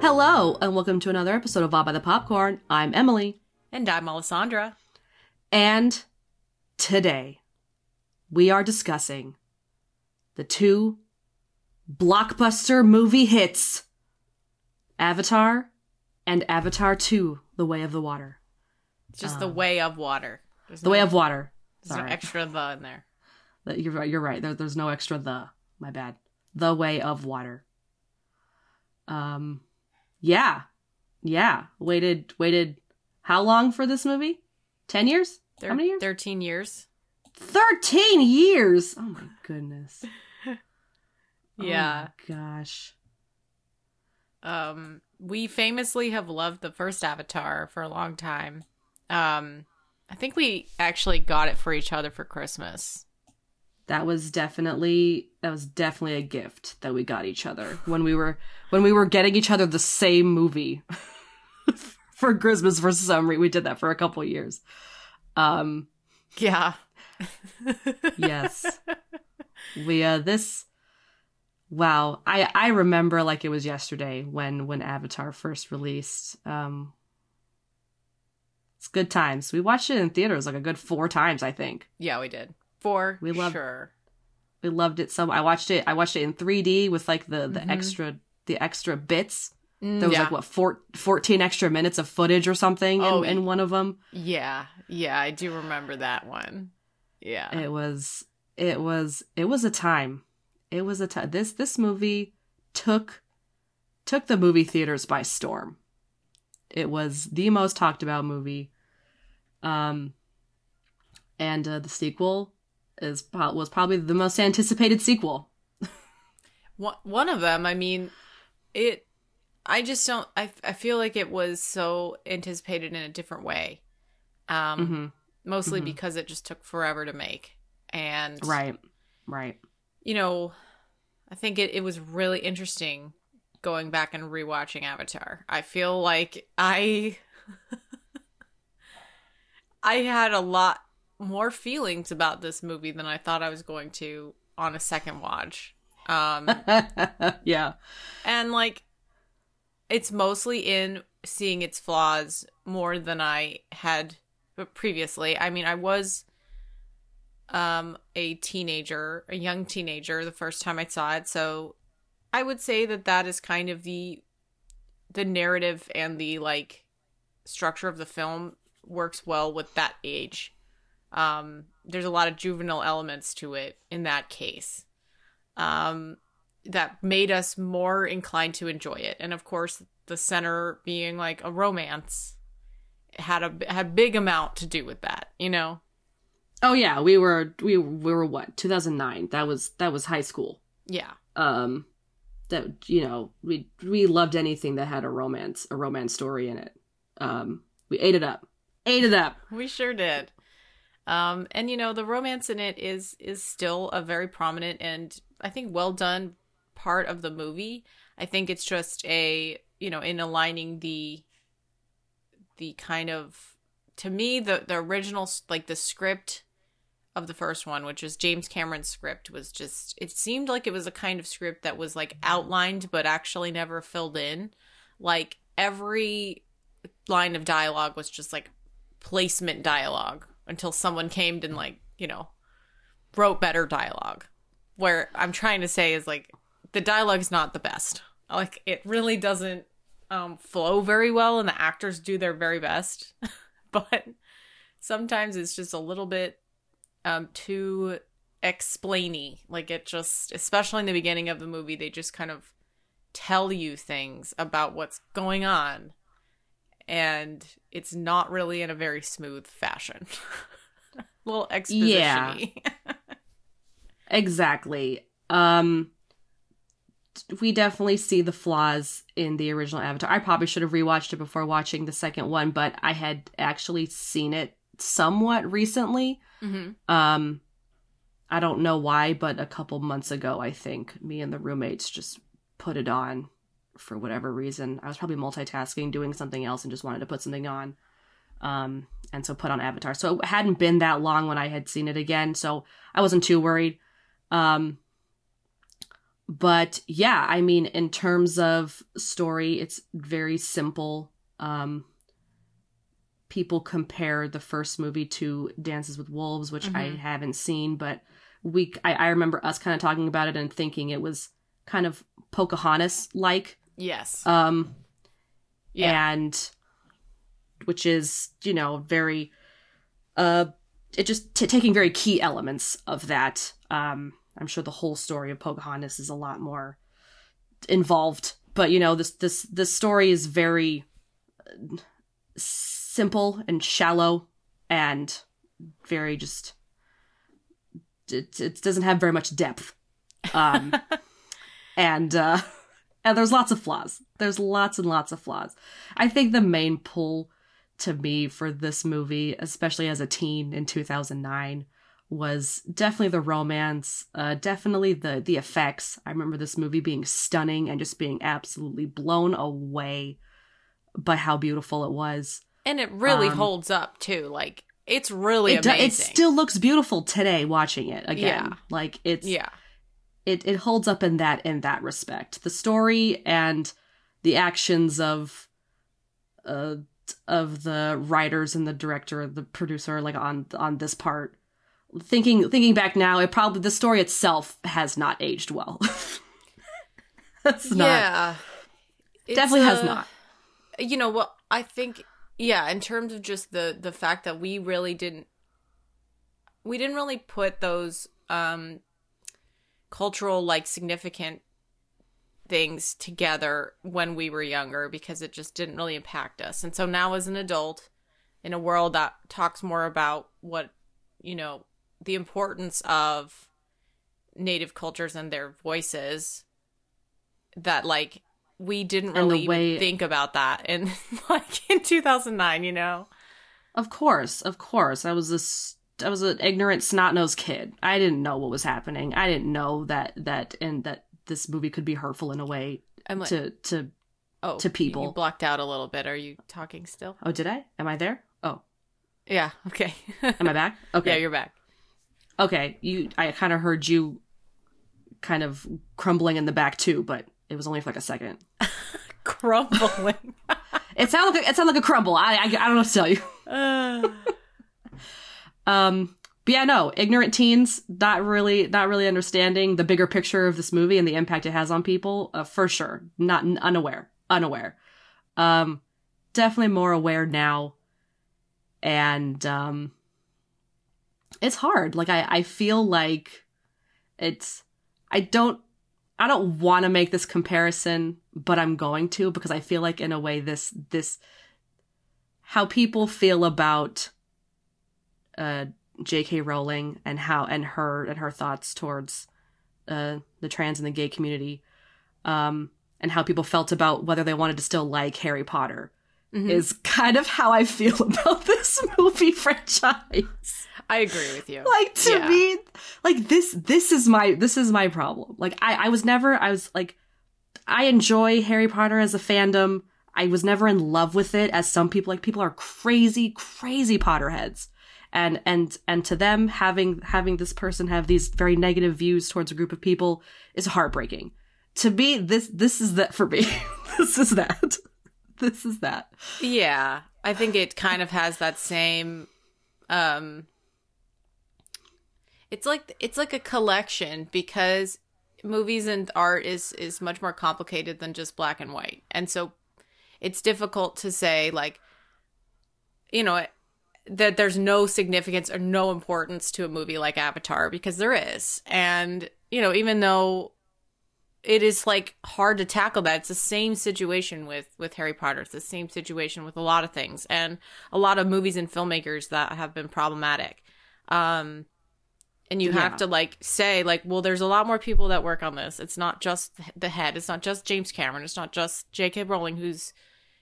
Hello, and welcome to another episode of Bob by the Popcorn. I'm Emily, And I'm Alessandra. and today we are discussing the two blockbuster movie hits Avatar and Avatar 2 The Way of the Water. It's just the way of water. There's The no, Way of Water. There's no Sorry. extra the in there. You're right. You're right. There, there's no extra the. My bad. The way of water. Um, yeah, yeah. Waited, waited. How long for this movie? Ten years? Thir- How many years? 13 years. Thirteen years. Oh my goodness. Yeah. Oh gosh. Um, we famously have loved the first Avatar for a long time. Um, I think we actually got it for each other for Christmas. That was definitely that was definitely a gift that we got each other when we were when we were getting each other the same movie for Christmas for some reason. We did that for a couple years. Um Yeah. yes. we uh this wow. I I remember like it was yesterday when when Avatar first released. Um It's good times. We watched it in theaters like a good 4 times, I think. Yeah, we did. For We loved- sure. We loved it so I watched it I watched it in 3D with like the the Mhm. extra the extra bits. Mm, There was yeah. like what four, 14 extra minutes of footage or something Oh, in, in one of them. Yeah. Yeah, I do remember that one. Yeah. It was it was it was a time. It was a time. This this movie took took the movie theaters by storm. It was the most talked about movie. Um and uh, the sequel is was probably the most anticipated sequel. One of them, I mean, it. I just don't. I I feel like it was so anticipated in a different way, um, Mhm. mostly Mhm. because it just took forever to make, and Right. Right. you know, I think it it was really interesting going back and rewatching Avatar. I feel like I I had a lot more feelings about this movie than I thought I was going to on a second watch. Um yeah. and like it's mostly in seeing its flaws more than i had previously i mean i was um a teenager a young teenager the first time i saw it so i would say that that is kind of the the narrative and the like structure of the film works well with that age um there's a lot of juvenile elements to it in that case um that made us more inclined to enjoy it. And of course, the center being like a romance had a had big amount to do with that, you know. Oh yeah, we were we we were what 2009. That was that was high school. Yeah. Um, that you know we we loved anything that had a romance a romance story in it. Um, we ate it up, ate it up. We sure did. Um and you know, the romance in it is is still a very prominent and I think well done part of the movie. I think it's just a, you know, in aligning the the kind of to me the the original like the script of the first one which is James Cameron's script was just it seemed like it was a kind of script that was like outlined but actually never filled in like every line of dialogue was just like placement dialogue until someone came and like you know wrote better dialogue. Where i'm trying to say is like the dialogue's not the best. Like it really doesn't um flow very well and the actors do their very best. But sometimes it's just a little bit um too explainy. Like it just especially in the beginning of the movie they just kind of tell you things about what's going on and it's not really in a very smooth fashion. a little exposition Yeah. Exactly. Um we definitely see the flaws in the original Avatar. I probably should have rewatched it before watching the second one, but I had actually seen it somewhat recently. hmm Um I don't know why, but a couple months ago, I think me and the roommates just put it on for whatever reason. I was probably multitasking, doing something else, and just wanted to put something on. Um, and so put on Avatar. So it hadn't been that long when I had seen it again, so I wasn't too worried. Um, but yeah, I mean, in terms of story, it's very simple. Um, people compare the first movie to Dances with Wolves, which I Mhm. haven't seen, but we I, I remember us kind of talking about it and thinking it was kind of Pocahontas like. Yes. Um, yeah. and which is you know very uh it just t- taking very key elements of that um i'm sure the whole story of pocahontas is a lot more involved but you know this this this story is very uh, simple and shallow and very just it, it doesn't have very much depth um and uh and there's lots of flaws there's lots and lots of flaws i think the main pull to me for this movie especially as a teen in 2009 was definitely the romance uh definitely the the effects i remember this movie being stunning and just being absolutely blown away by how beautiful it was and it really um, holds up too. Like it's really it, do- amazing. it still looks beautiful today watching it again Yeah. like it's yeah. It it holds up in that in that respect. The story and the actions of uh of the writers and the director, the producer, like on on this part. Thinking thinking back now, it probably the story itself has not aged well. That's not yeah. Definitely has uh, not. you know what i think yeah in terms of just the the fact that we really didn't we didn't really put those um cultural like significant things together when we were younger because it just didn't really impact us and so now as an adult in a world that talks more about what you know the importance of native cultures and their voices that like we didn't really way- think about that in like in 2009 you know Of course, of course. I was this I was an ignorant snot nosed kid. I didn't know what was happening. I didn't know that that and that this movie could be hurtful in a way like to to oh to people. you blocked out a little bit are you talking still Oh, did I? Am I there? Oh, yeah okay am I back? Okay. yeah you're back okay. You I kind of heard you kind of crumbling in the back too, but it was only for like a second. crumbling It sounded like a, it sounded like a crumble. I, I I don't know what to tell you. Uh, Um, but yeah, no, ignorant teens not really not really understanding the bigger picture of this movie and the impact it has on people. Uh, for sure, not unaware, unaware. Um, definitely more aware now, and um, it's hard. Like I I feel like it's I don't I don't want to make this comparison, but I'm going to because I feel like in a way this this how people feel about uh J.K. Rowling and how and her and her thoughts towards uh the trans and the gay community um and how people felt about whether they wanted to still like Harry Potter mhm. is kind of how I feel about this movie franchise i agree with you like to Yeah. me like this this is my this is my problem like i i was never i was like i enjoy harry potter as a fandom i was never in love with it as some people like people are crazy crazy potterheads and and and to them having having this person have these very negative views towards a group of people is heartbreaking. To me this this is that for me. This is that. This is that. Yeah, I think it kind of has that same um It's like it's like a collection because movies and art is is much more complicated than just black and white. And so it's difficult to say like you know that there's no significance or no importance to a movie like Avatar because there is. And you know, even though it is like hard to tackle that. It's the same situation with with Harry Potter. It's the same situation with a lot of things and a lot of movies and filmmakers that have been problematic. Um and you Yeah. have to like say like well there's a lot more people that work on this. It's not just the head. It's not just James Cameron. It's not just J.K. Rowling who's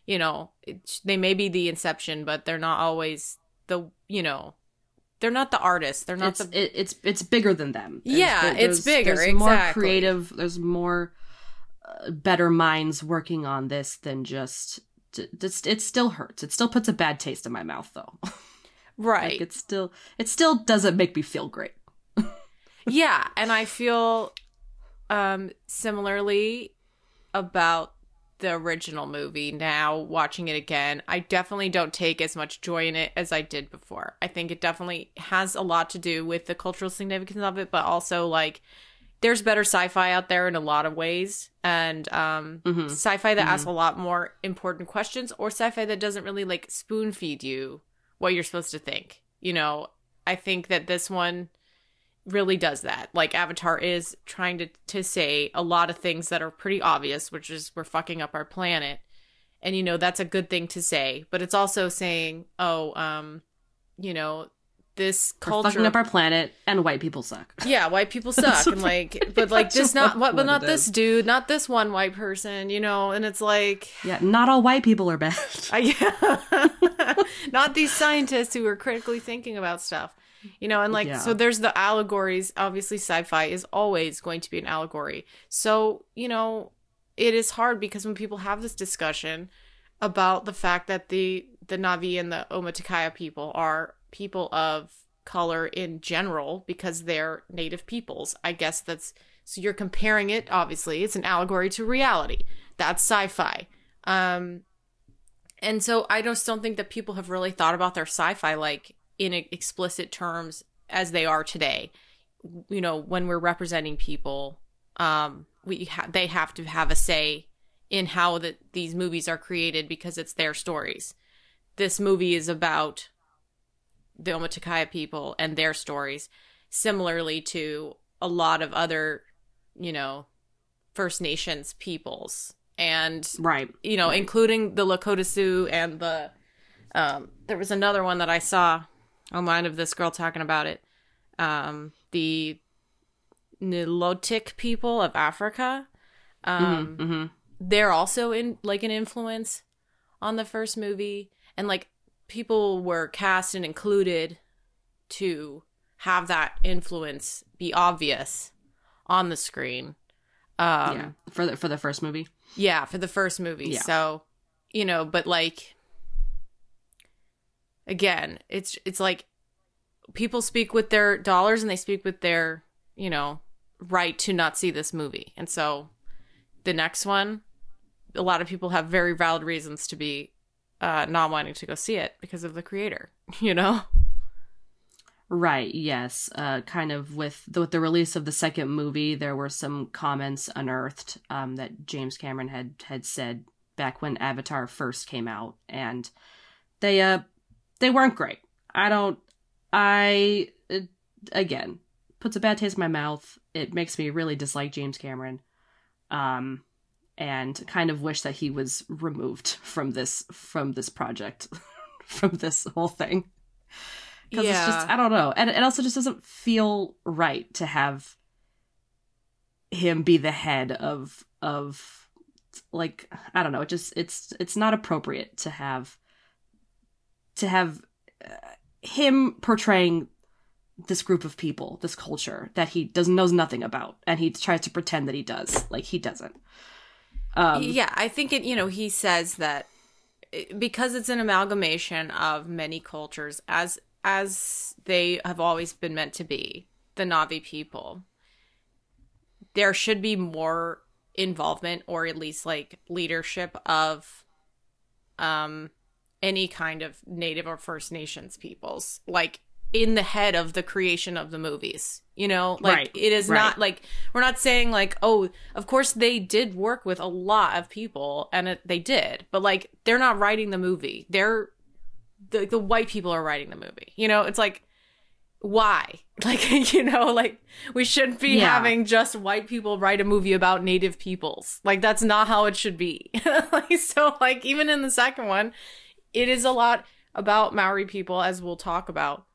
you know, it, they may be the inception, but they're not always the, you know, they're not the artists. They're not it's the it, it's it's bigger than them. There's- Yeah, there- it's there's- bigger, There's more creative. There's more uh, better minds working on this than just. t- It's, it still hurts. It still puts a bad taste in my mouth, though. right. like it still, it still doesn't make me feel great. yeah and i feel um similarly about the original movie now watching it again i definitely don't take as much joy in it as i did before. I think it definitely has a lot to do with the cultural significance of it but also like there's better sci-fi out there in a lot of ways. And um Mhm. sci-fi that asks a lot more important questions or sci-fi that doesn't really like spoon feed you what you're supposed to think you know? I think that this one really does that like avatar is trying to to say a lot of things that are pretty obvious which is we're fucking up our planet and you know that's a good thing to say but it's also saying oh um you know this culture We're fucking up our planet, and white people suck. yeah, white people suck, and like, but like this not, what, but not this is. dude, not this one white person, you know, and it's like, Yeah, not all white people are bad. I, not these scientists who are critically thinking about stuff, you know, and like, Yeah. so there's the allegories. Obviously, sci-fi is always going to be an allegory. So you know, it is hard because when people have this discussion about the fact that the the Na'vi and the Omaticaya people are people of color in general because they're native peoples. I guess that's so you're comparing it obviously it's an allegory to reality. That's sci-fi. Um and so I just don't think that people have really thought about their sci-fi like in explicit terms as they are today. You know, when we're representing people, um we ha- they have to have a say in how that these movies are created because it's their stories. This movie is about the Omaticaya people and their stories, similarly to a lot of other, you know, First Nations peoples. And, right. you know, including the Lakota Sioux and the, um, there was another one that I saw online of this girl talking about it. Um, the Nilotic people of Africa. Um, hmm they're also in like an influence on the first movie and like people were cast and included to have that influence be obvious on the screen um yeah, for the for the first movie. yeah, for the first movie. Yeah. So, you know, but like again, it's it's like people speak with their dollars and they speak with their, you know, right to not see this movie. And so the next one, a lot of people have very valid reasons to be uh not wanting to go see it because of the creator, you know? Right. Yes. Uh, kind of with the, with the release of the second movie, there were some comments unearthed um, that James Cameron had had said back when Avatar first came out, and they uh they weren't great. I don't. I it, again puts a bad taste in my mouth. It makes me really dislike James Cameron, um, and kind of wish that he was removed from this from this project, from this whole thing because it's just I don't know, and it also just doesn't feel right to have him be the head of of like I don't know. It just it's it's not appropriate to have to have uh, him portraying this group of people, this culture that he doesn't knows nothing about, and he tries to pretend that he does, like he doesn't. Um, yeah, I think it, you know, he says that eh, because it's an amalgamation of many cultures as as they have always been meant to be, the Na'vi people. There should be more involvement or at least like leadership of um any kind of native or first nations peoples like in the head of the creation of the movies you know like Right, it is right. not like we're not saying like oh of course they did work with a lot of people and it, they did but like they're not writing the movie they're the, the white people are writing the movie you know it's like why? Like, you know, like we shouldn't be Yeah. having just white people write a movie about native peoples. Like that's not how it should be. like so like even in the second one, it is a lot about Maori people as we'll talk about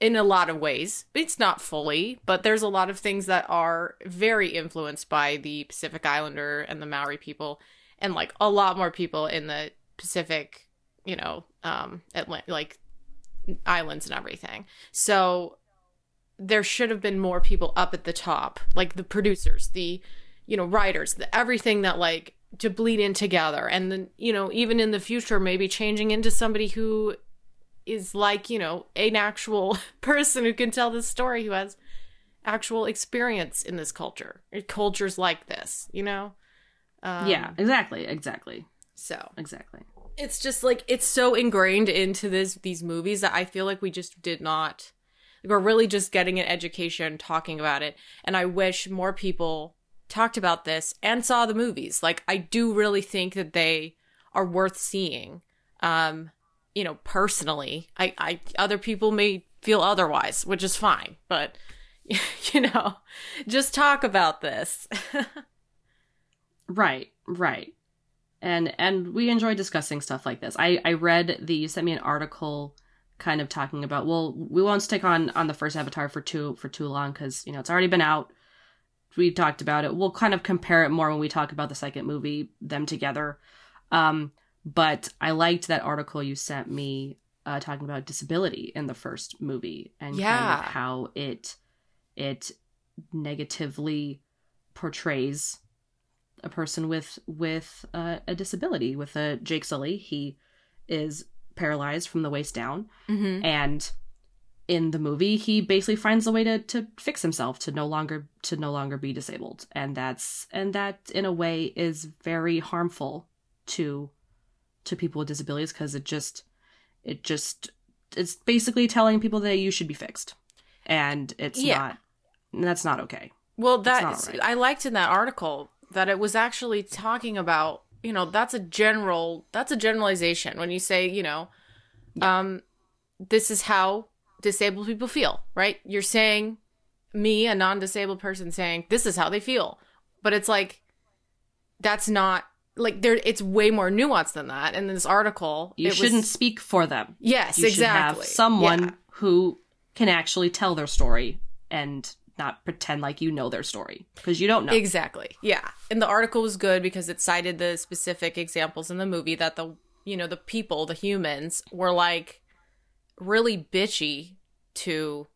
in a lot of ways. It's not fully, but there's a lot of things that are very influenced by the Pacific Islander and the Maori people and like a lot more people in the Pacific, you know, um Atlant- like islands and everything. So there should have been more people up at the top, like the producers, the you know writers, the everything that like to bleed in together, and then you know even in the future maybe changing into somebody who is like you know an actual person who can tell this story who has actual experience in this culture, cultures like this, you know. Um, yeah, exactly, exactly, So exactly. it's just like it's so ingrained into this these movies that I feel like we just did not like we're really just getting an education talking about it and I wish more people talked about this and saw the movies like I do really think that they are worth seeing um you know personally I I other people may feel otherwise which is fine but you know just talk about this Right, right. And and we enjoy discussing stuff like this. I I read the you sent me an article kind of talking about well we won't stick on on the first avatar for too for too long cuz you know it's already been out. We've talked about it. We'll kind of compare it more when we talk about the second movie them together. Um but I liked that article you sent me uh talking about disability in the first movie and kind of how it it negatively portrays a person with with uh, a disability with a Jake Sully he is paralyzed from the waist down mm-hmm. and in the movie he basically finds a way to to fix himself to no longer to no longer be disabled and that's and that in a way is very harmful to to people with disabilities because it just it just it's basically telling people that you should be fixed and it's Yeah. not that's not okay Well, not that all right. I liked in that article that it was actually talking about, you know, that's a general that's a generalization when you say, you know, um this is how disabled people feel, right? You're saying me, a non-disabled person saying this is how they feel. But it's like that's not like there it's way more nuanced than that. And in this article, you shouldn't was, speak for them Yes, exactly. you exactly. should have someone Yeah. who can actually tell their story and not pretend like you know their story because you don't know. Exactly. Yeah. And the article was good because it cited the specific examples in the movie that the you know, the people, the humans were like really bitchy to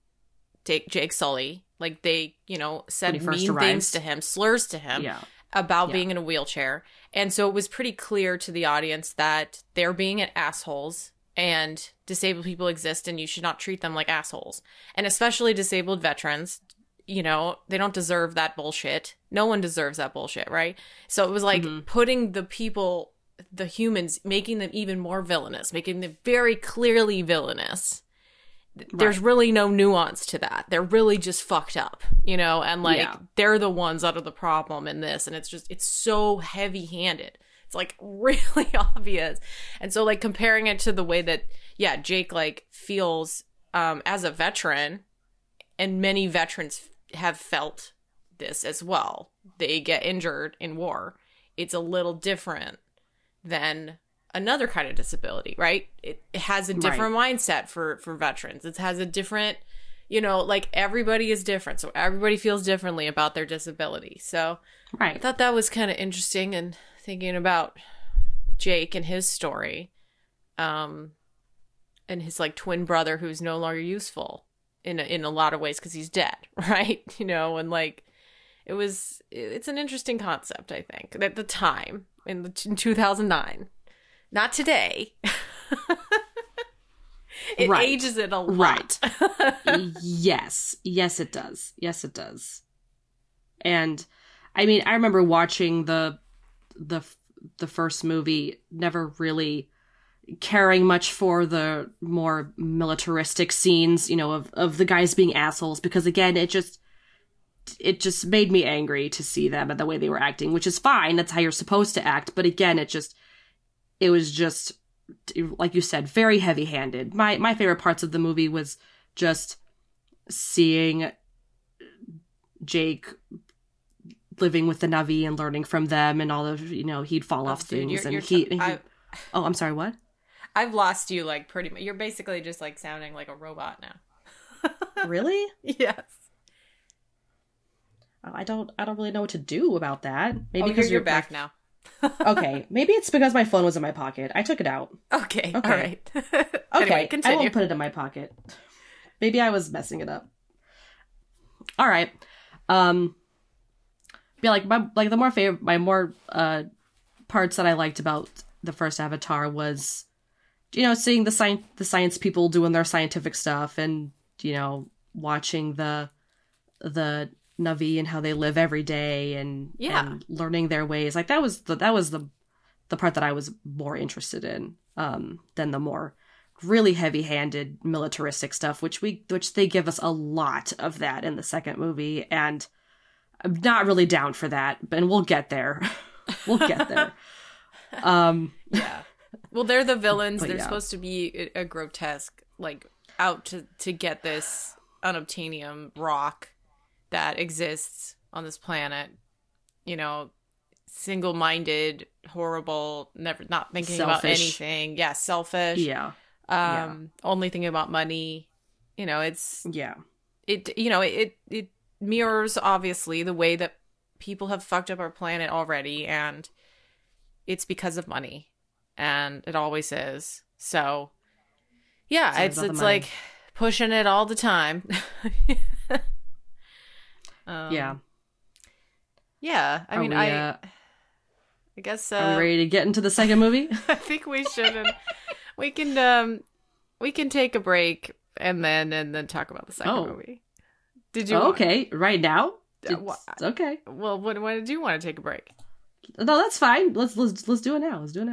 take Jake Sully. Like they, you know, said When he first mean things to him, slurs to him yeah, about Yeah. being in a wheelchair. And so it was pretty clear to the audience that they're being at assholes and disabled people exist and you should not treat them like assholes. And especially disabled veterans, you know, they don't deserve that bullshit. No one deserves that bullshit, right? So it was like Mhm. putting the people, the humans, making them even more villainous, making them very clearly villainous. There's Right. really no nuance to that. They're really just fucked up, you know, and like Yeah. they're the ones that are the problem in this. And it's just, it's so heavy handed. It's like really obvious. And so, like, comparing it to the way that, yeah, Jake, like, feels um, as a veteran, and many veterans have felt this as well. They get injured in war. It's a little different than another kind of disability, right? It, it has a different mindset for for veterans. It has a different, you know, like everybody is different, so everybody feels differently about their disability. So right. I thought that was kind of interesting and thinking about Jake and his story, um, and his like twin brother who's no longer useful in a, in a lot of ways because he's dead, right? You know, and like it was, it's an interesting concept. I think at the time in the in two thousand nine, not today. it Right. ages it a lot. Right. yes, yes, it does. Yes, it does. And I mean, I remember watching the the the first movie, never really caring much for the more militaristic scenes, you know, of of the guys being assholes because again, it just it just made me angry to see them and the way they were acting, which is fine. That's how you're supposed to act. But again, it just it was just like you said, very heavy handed. My my favorite parts of the movie was just seeing Jake living with the Na'vi and learning from them and all of you know he'd fall Oh, off dude, things you're- and you're he, t- he- oh I'm sorry what I've lost you like pretty much. You're basically just like sounding like a robot now. really yes. Oh, I don't I don't really know what to do about that maybe oh, because you're, you're my- back now. okay maybe it's because my phone was in my pocket I took it out Okay. Okay. All right. okay anyway, I won't put it in my pocket maybe I was messing it up all right um yeah like my like the more favorite my more uh parts that I liked about the first Avatar was, you know, seeing the science the science people doing their scientific stuff, and you know, watching the the Na'vi and how they live every day, and Yeah. and learning their ways. Like that was the that was the the part that I was more interested in um, than the more really heavy handed militaristic stuff, which we which they give us a lot of that in the second movie, and I'm not really down for that, and we'll get there. we'll get there. um yeah. Well, they're the villains. But they're yeah. supposed to be a, a grotesque, like out to to get this unobtainium rock that exists on this planet. You know, single-minded, horrible, never not thinking about anything. Yeah, selfish. yeah. Um, yeah. only thinking about money. You know, it's Yeah. it. You know, it it mirrors obviously the way that people have fucked up our planet already, and it's because of money, and it always is. So, yeah, It's it's it's like pushing it all the time. um, yeah. yeah. I Are mean, we, I uh, I guess are uh, we ready to get into the second movie? I think we should. And we can um we can take a break and then and then talk about the second Oh. movie. Did you? Oh, okay. Right now? Uh, It's- okay. Well, when when did you want to take a break? No, that's fine. Let's let's let's do it now. Let's do it now.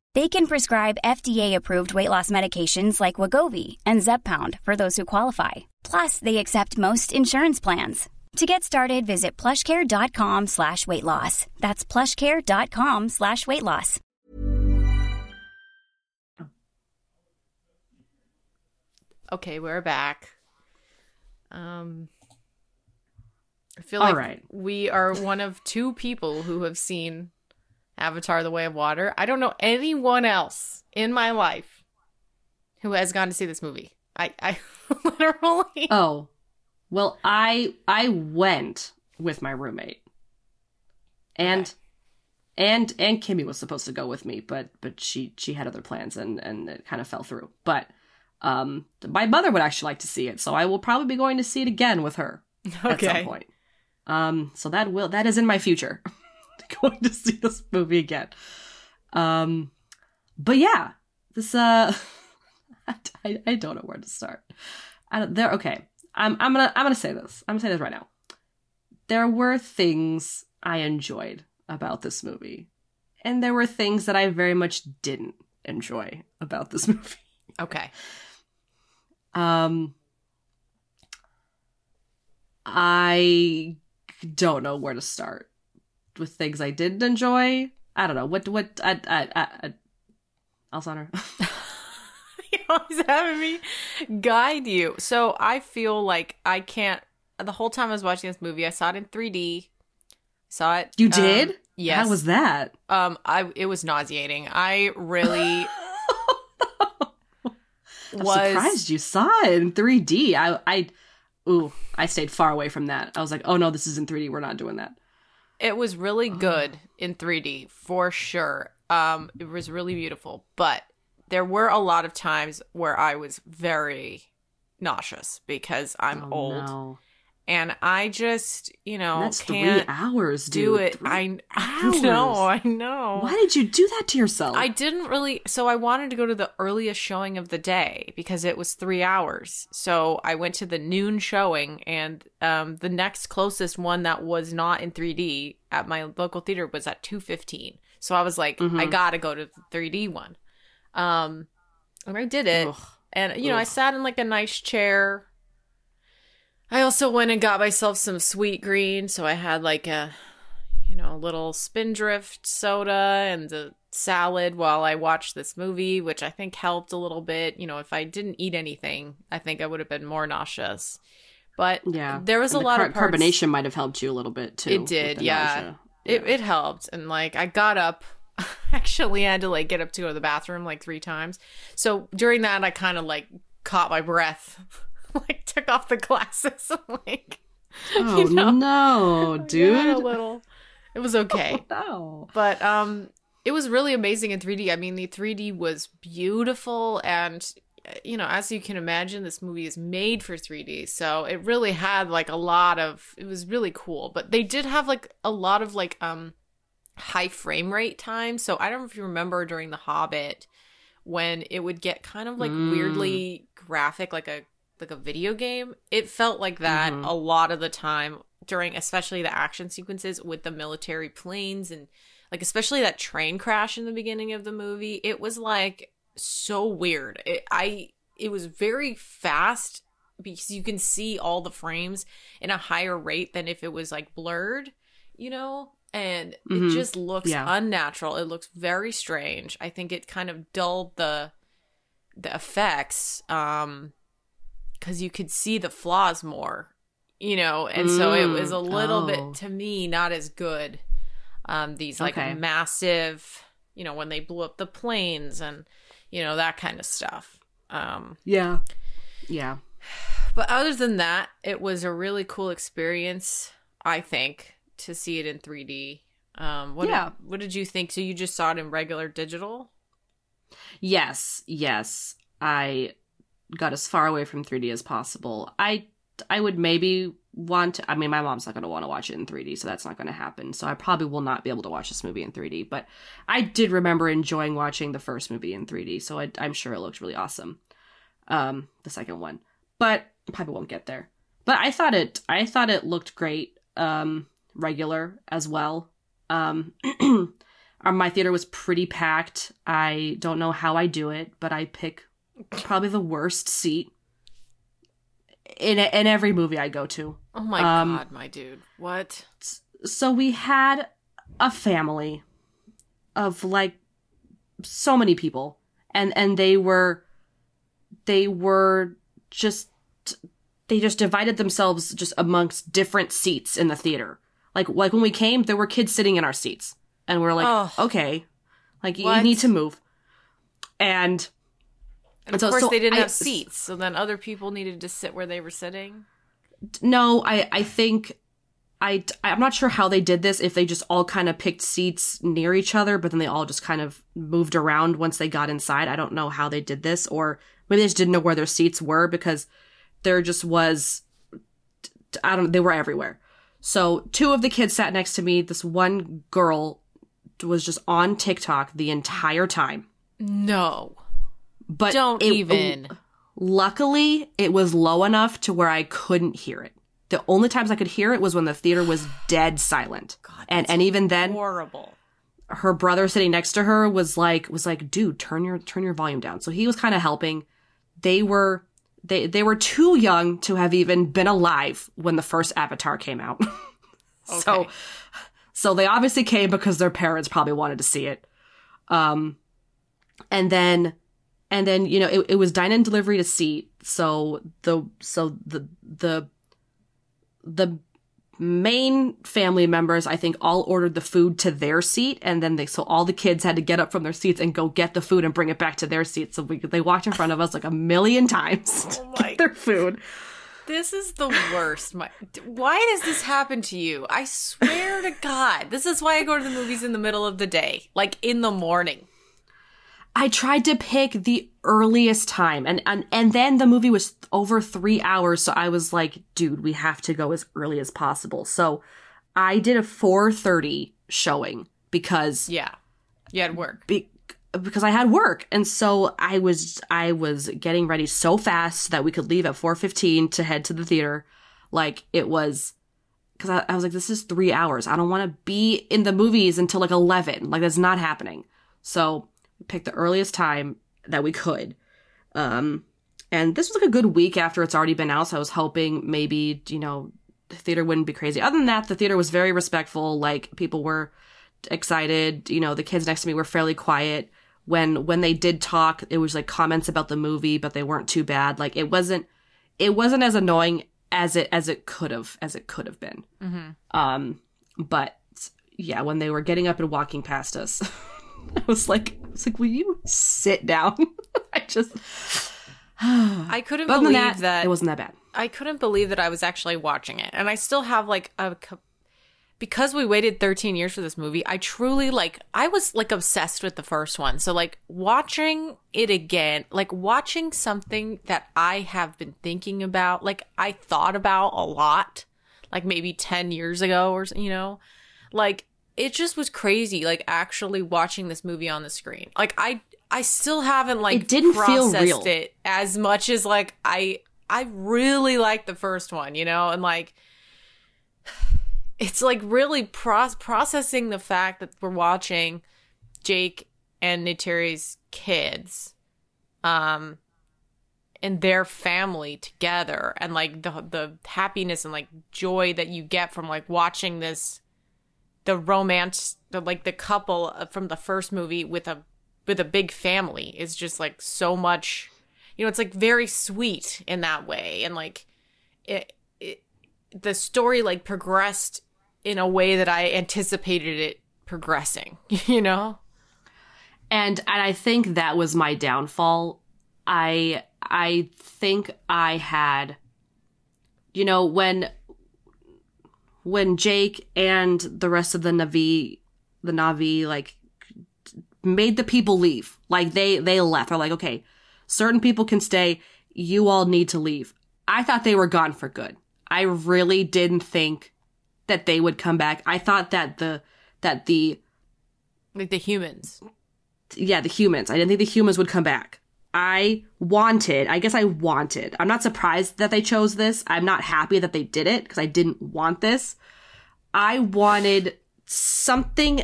They can prescribe FDA-approved weight loss medications like Wegovy and Zepbound for those who qualify. Plus, they accept most insurance plans. To get started, visit plushcare.com slash weight loss. That's plushcare.com slash weight loss. Okay, we're back. Um, I feel All like right. we are one of two people who have seen Avatar: The Way of Water. I don't know anyone else in my life who has gone to see this movie. I, I literally. Oh. Well, I I went with my roommate. And Okay. and and Kimmy was supposed to go with me, but but she she had other plans and and it kind of fell through. But um my mother would actually like to see it, so I will probably be going to see it again with her at some point. Um, so that will that is in my future, going to see this movie again. Um, but yeah, this uh, I, I don't know where to start. I don't, there. Okay, I'm I'm gonna I'm gonna say this. I'm gonna say this right now. There were things I enjoyed about this movie, and there were things that I very much didn't enjoy about this movie. Okay. Um, I don't know where to start with things I didn't enjoy. I don't know what what I I I, I. You're always having me guide you. So I feel like I can't. The whole time I was watching this movie, I saw it in 3D. Saw it. You um, did? yes. How was that? Um, I it was nauseating. I really I'm was surprised you saw it in 3D. I I ooh, I stayed far away from that. I was like, "Oh no, this is in 3D. We're not doing that." It was really good in 3D for sure. Um, it was really beautiful, but there were a lot of times where I was very nauseous because I'm Oh, old no. And I just, you know, And that's can't three hours, dude. do it. Three I, I know, I know. Why did you do that to yourself? I didn't really. So I wanted to go to the earliest showing of the day because it was three hours. So I went to the noon showing, and um, the next closest one that was not in 3D at my local theater was at 2:15. So I was like, I Mhm. gotta go to the 3D one. Um, and I did it, Ugh. and you know, I sat in like a nice chair. I also went and got myself some Sweetgreen, so I had like a you know, a little spindrift soda and the salad while I watched this movie, which I think helped a little bit. You know, if I didn't eat anything, I think I would have been more nauseous. But yeah, there was a And the lot car- of parts- carbonation might have helped you a little bit too. It did, the yeah. it, it helped. And like I got up. Actually, I had to like get up to go to the bathroom like three times. So during that, I kind of like caught my breath, like took off the glasses. Like, Oh you know, no, yeah, a little. It was okay. no. but um it was really amazing in 3D. I mean, the 3D was beautiful and you know, as you can imagine, this movie is made for 3D. So it really had like a lot of it was really cool, but they did have like a lot of like um high frame rate time. So I don't know if you remember during The Hobbit when it would get kind of like Mm. weirdly graphic like a like a video game. It felt like that Mhm. a lot of the time during especially the action sequences with the military planes and like especially that train crash in the beginning of the movie. It was like so weird. It, I it was very fast because you can see all the frames in a higher rate than if it was like blurred, you know? And Mhm. it just looks Yeah. unnatural. It looks very strange. I think it kind of dulled the the effects um cuz you could see the flaws more, you know? And so it was a Mm. little Oh. bit to me not as good. Um these like Okay. massive, you know, when they blew up the planes and you know that kind of stuff. Um Yeah, yeah. but other than that, it was a really cool experience, I think, to see it in 3D. Um, what Yeah. Did, what did you think? So you just saw it in regular digital? Yes, yes. I got as far away from 3D as possible. I I would maybe want to, I mean my mom's not going to want to watch it in 3D, so that's not going to happen. So I probably will not be able to watch this movie in 3D, but I did remember enjoying watching the first movie in 3D, so I, I'm sure it looked really awesome. Um the second one. But probably won't get there. But I thought it I thought it looked great um regular as well. Um Uh, my theater was pretty packed. I don't know how I do it, but I pick probably the worst seat in in every movie I go to. Oh my Um, god, my dude. What? So we had a family of like so many people and and they were they were just they just divided themselves just amongst different seats in the theater. Like like when we came there were kids sitting in our seats and we're like Oh. okay like you need to move. And And of So- course so they didn't I- have seats, so then other people needed to sit where they were sitting. No, I I think I I'm not sure how they did this if they just all kind of picked seats near each other but then they all just kind of moved around once they got inside. I don't know how they did this or maybe they just didn't know where their seats were because there just was I don't know, they were everywhere. So two of the kids sat next to me. This one girl was just on TikTok the entire time. No. But Don't it- even. Luckily, it was low enough to where I couldn't hear it. The only times I could hear it was when the theater was dead silent. God, and and even then, horrible. her brother sitting next to her was like was like, "Dude, turn your turn your volume down." So he was kind of helping. They were they they were too young to have even been alive when the first Avatar came out. okay. So so they obviously came because their parents probably wanted to see it. Um and then and then you know it, it was dine in delivery to seat so the so the the the main family members i think all ordered the food to their seat and then they so all the kids had to get up from their seats and go get the food and bring it back to their seats so we, they walked in front of us like a million times oh to Oh my- get their food This is the worst. My, why does this happen to you? I swear to God, this is why I go to the movies in the middle of the day, like in the morning. I tried to pick the earliest time and, and and then the movie was over 3 hours so I was like dude we have to go as early as possible. So I did a 4:30 showing because Yeah, you had work. be, because I had work and so I was I was getting ready so fast that we could leave at 4:15 to head to the theater like it was cuz I, I was like this is 3 hours. I don't want to be in the movies until like 11. Like that's not happening. So picked the earliest time that we could. Um and this was like a good week after it's already been out so I was hoping maybe, you know, the theater wouldn't be crazy. Other than that, the theater was very respectful. Like people were excited. You know, the kids next to me were fairly quiet. When when they did talk, it was like comments about the movie, but they weren't too bad. Like it wasn't it wasn't as annoying as it as it could have as it could have been. Um, but yeah, when they were getting up and walking past us, I was like, was like, will you sit down? I just I couldn't than believe that, that it wasn't that bad. I couldn't believe that I was actually watching it. And I still have like a because we waited 13 years for this movie. I truly like I was like obsessed with the first one. So like watching it again, like watching something that I have been thinking about, like I thought about a lot, like maybe 10 years ago or you know, like it just was crazy like actually watching this movie on the screen. Like I I still haven't like It didn't feel processed real. it as much as like I I really like the first one, you know, and like it's like really pro- processing the fact that we're watching Jake and Neytiri's kids, um, and their family together, and like the the happiness and like joy that you get from like watching this, the romance, the like the couple from the first movie with a with a big family is just like so much you know it's like very sweet in that way and like it, it the story like progressed in a way that i anticipated it progressing you know and and I think that was my downfall. I I think I had you know when when Jake and the rest of the Na'vi the Na'vi like made the people leave. Like they they left. They're like, "Okay, certain people can stay. You all need to leave." I thought they were gone for good. I really didn't think that they would come back. I thought that the that the like the humans yeah, the humans. I didn't think the humans would come back. I wanted, I guess I wanted. I'm not surprised that they chose this. I'm not happy that they did it because I didn't want this. I wanted something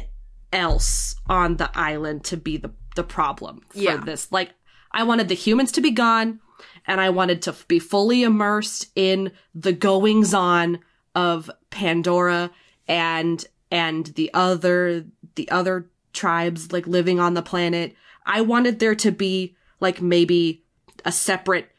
else on the island to be the the problem for Yeah. this. Like I wanted the humans to be gone and I wanted to be fully immersed in the goings on of Pandora and and the other the other tribes like living on the planet. I wanted there to be like maybe a separate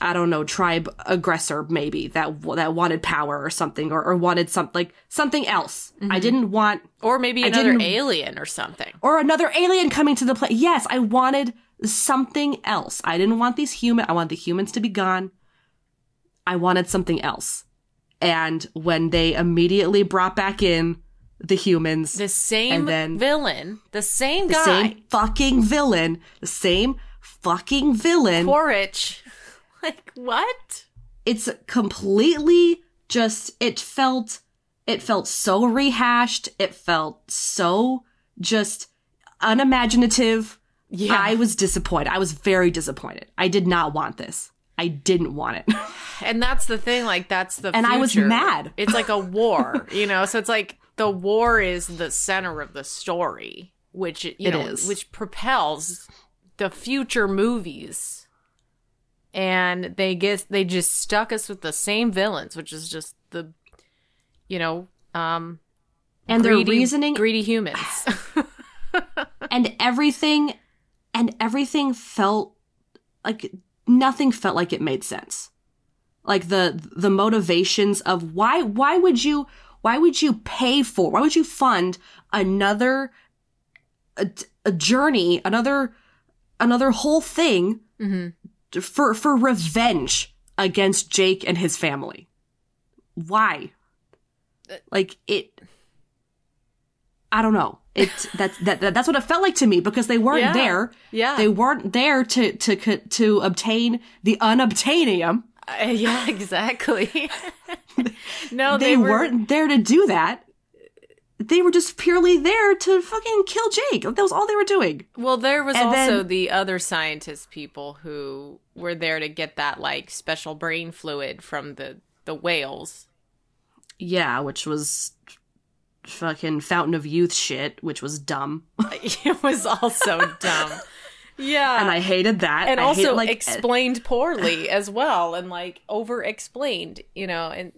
I don't know tribe aggressor maybe that that wanted power or something or, or wanted something like something else. I mm-hmm. didn't want or maybe another alien or something or another alien coming to the planet. Yes, I wanted something else. I didn't want these human. I want the humans to be gone. I wanted something else. And when they immediately brought back in the humans, the same And then- villain the same the guy. same fucking villain, the same fucking villain. Quaritch. Like what? It's completely just it felt it felt so rehashed. It felt so just unimaginative. Yeah. i was disappointed. I was very disappointed. I did not want this. I didn't want it. And that's the thing, like that's the And I was mad. It's like a war, you know. So it's like the war is the center of the story, which you It know, is. which propels the future movies. And they get they just stuck us with the same villains, which is just the, you know, um, and their greedy, reasoning greedy humans. and everything and everything felt like nothing felt like it made sense like the the motivations of why why would you why would you pay for why would you fund another a, a journey another another whole thing for for revenge against Jake and his family. Why? Like it I don't know. It that, that that that's what it felt like to me because they weren't Yeah. there. Yeah. They weren't there to to to obtain the unobtainium. Uh, yeah, exactly. no, they, they, were, weren't there to do that. They were just purely there to fucking kill Jake. That was all they were doing. Well, there was And also then- the other scientist people who were there to get that like special brain fluid from the the whales. Yeah, which was fucking Fountain of Youth shit, which was dumb. it was also dumb. Yeah. and I hated that. and I also hate, like, explained poorly as well and like over explained, you know, and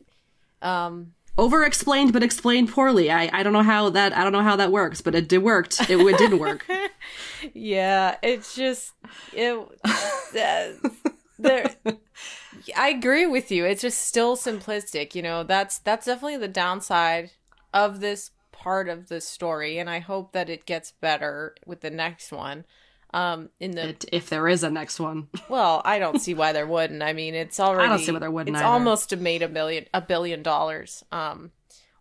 um over explained but explained poorly. I, I don't know how that I don't know how that works, but it did worked. It, it didn't work. yeah, it's just it uh, there I agree with you. It's just still simplistic, you know. That's that's definitely the downside of this part of the story and I hope that it gets better with the next one. Um in the It, if there is a next one, well, I don't see why there wouldn't. I mean, it's already i don't see why there wouldn't It's either. almost made a million a billion dollars um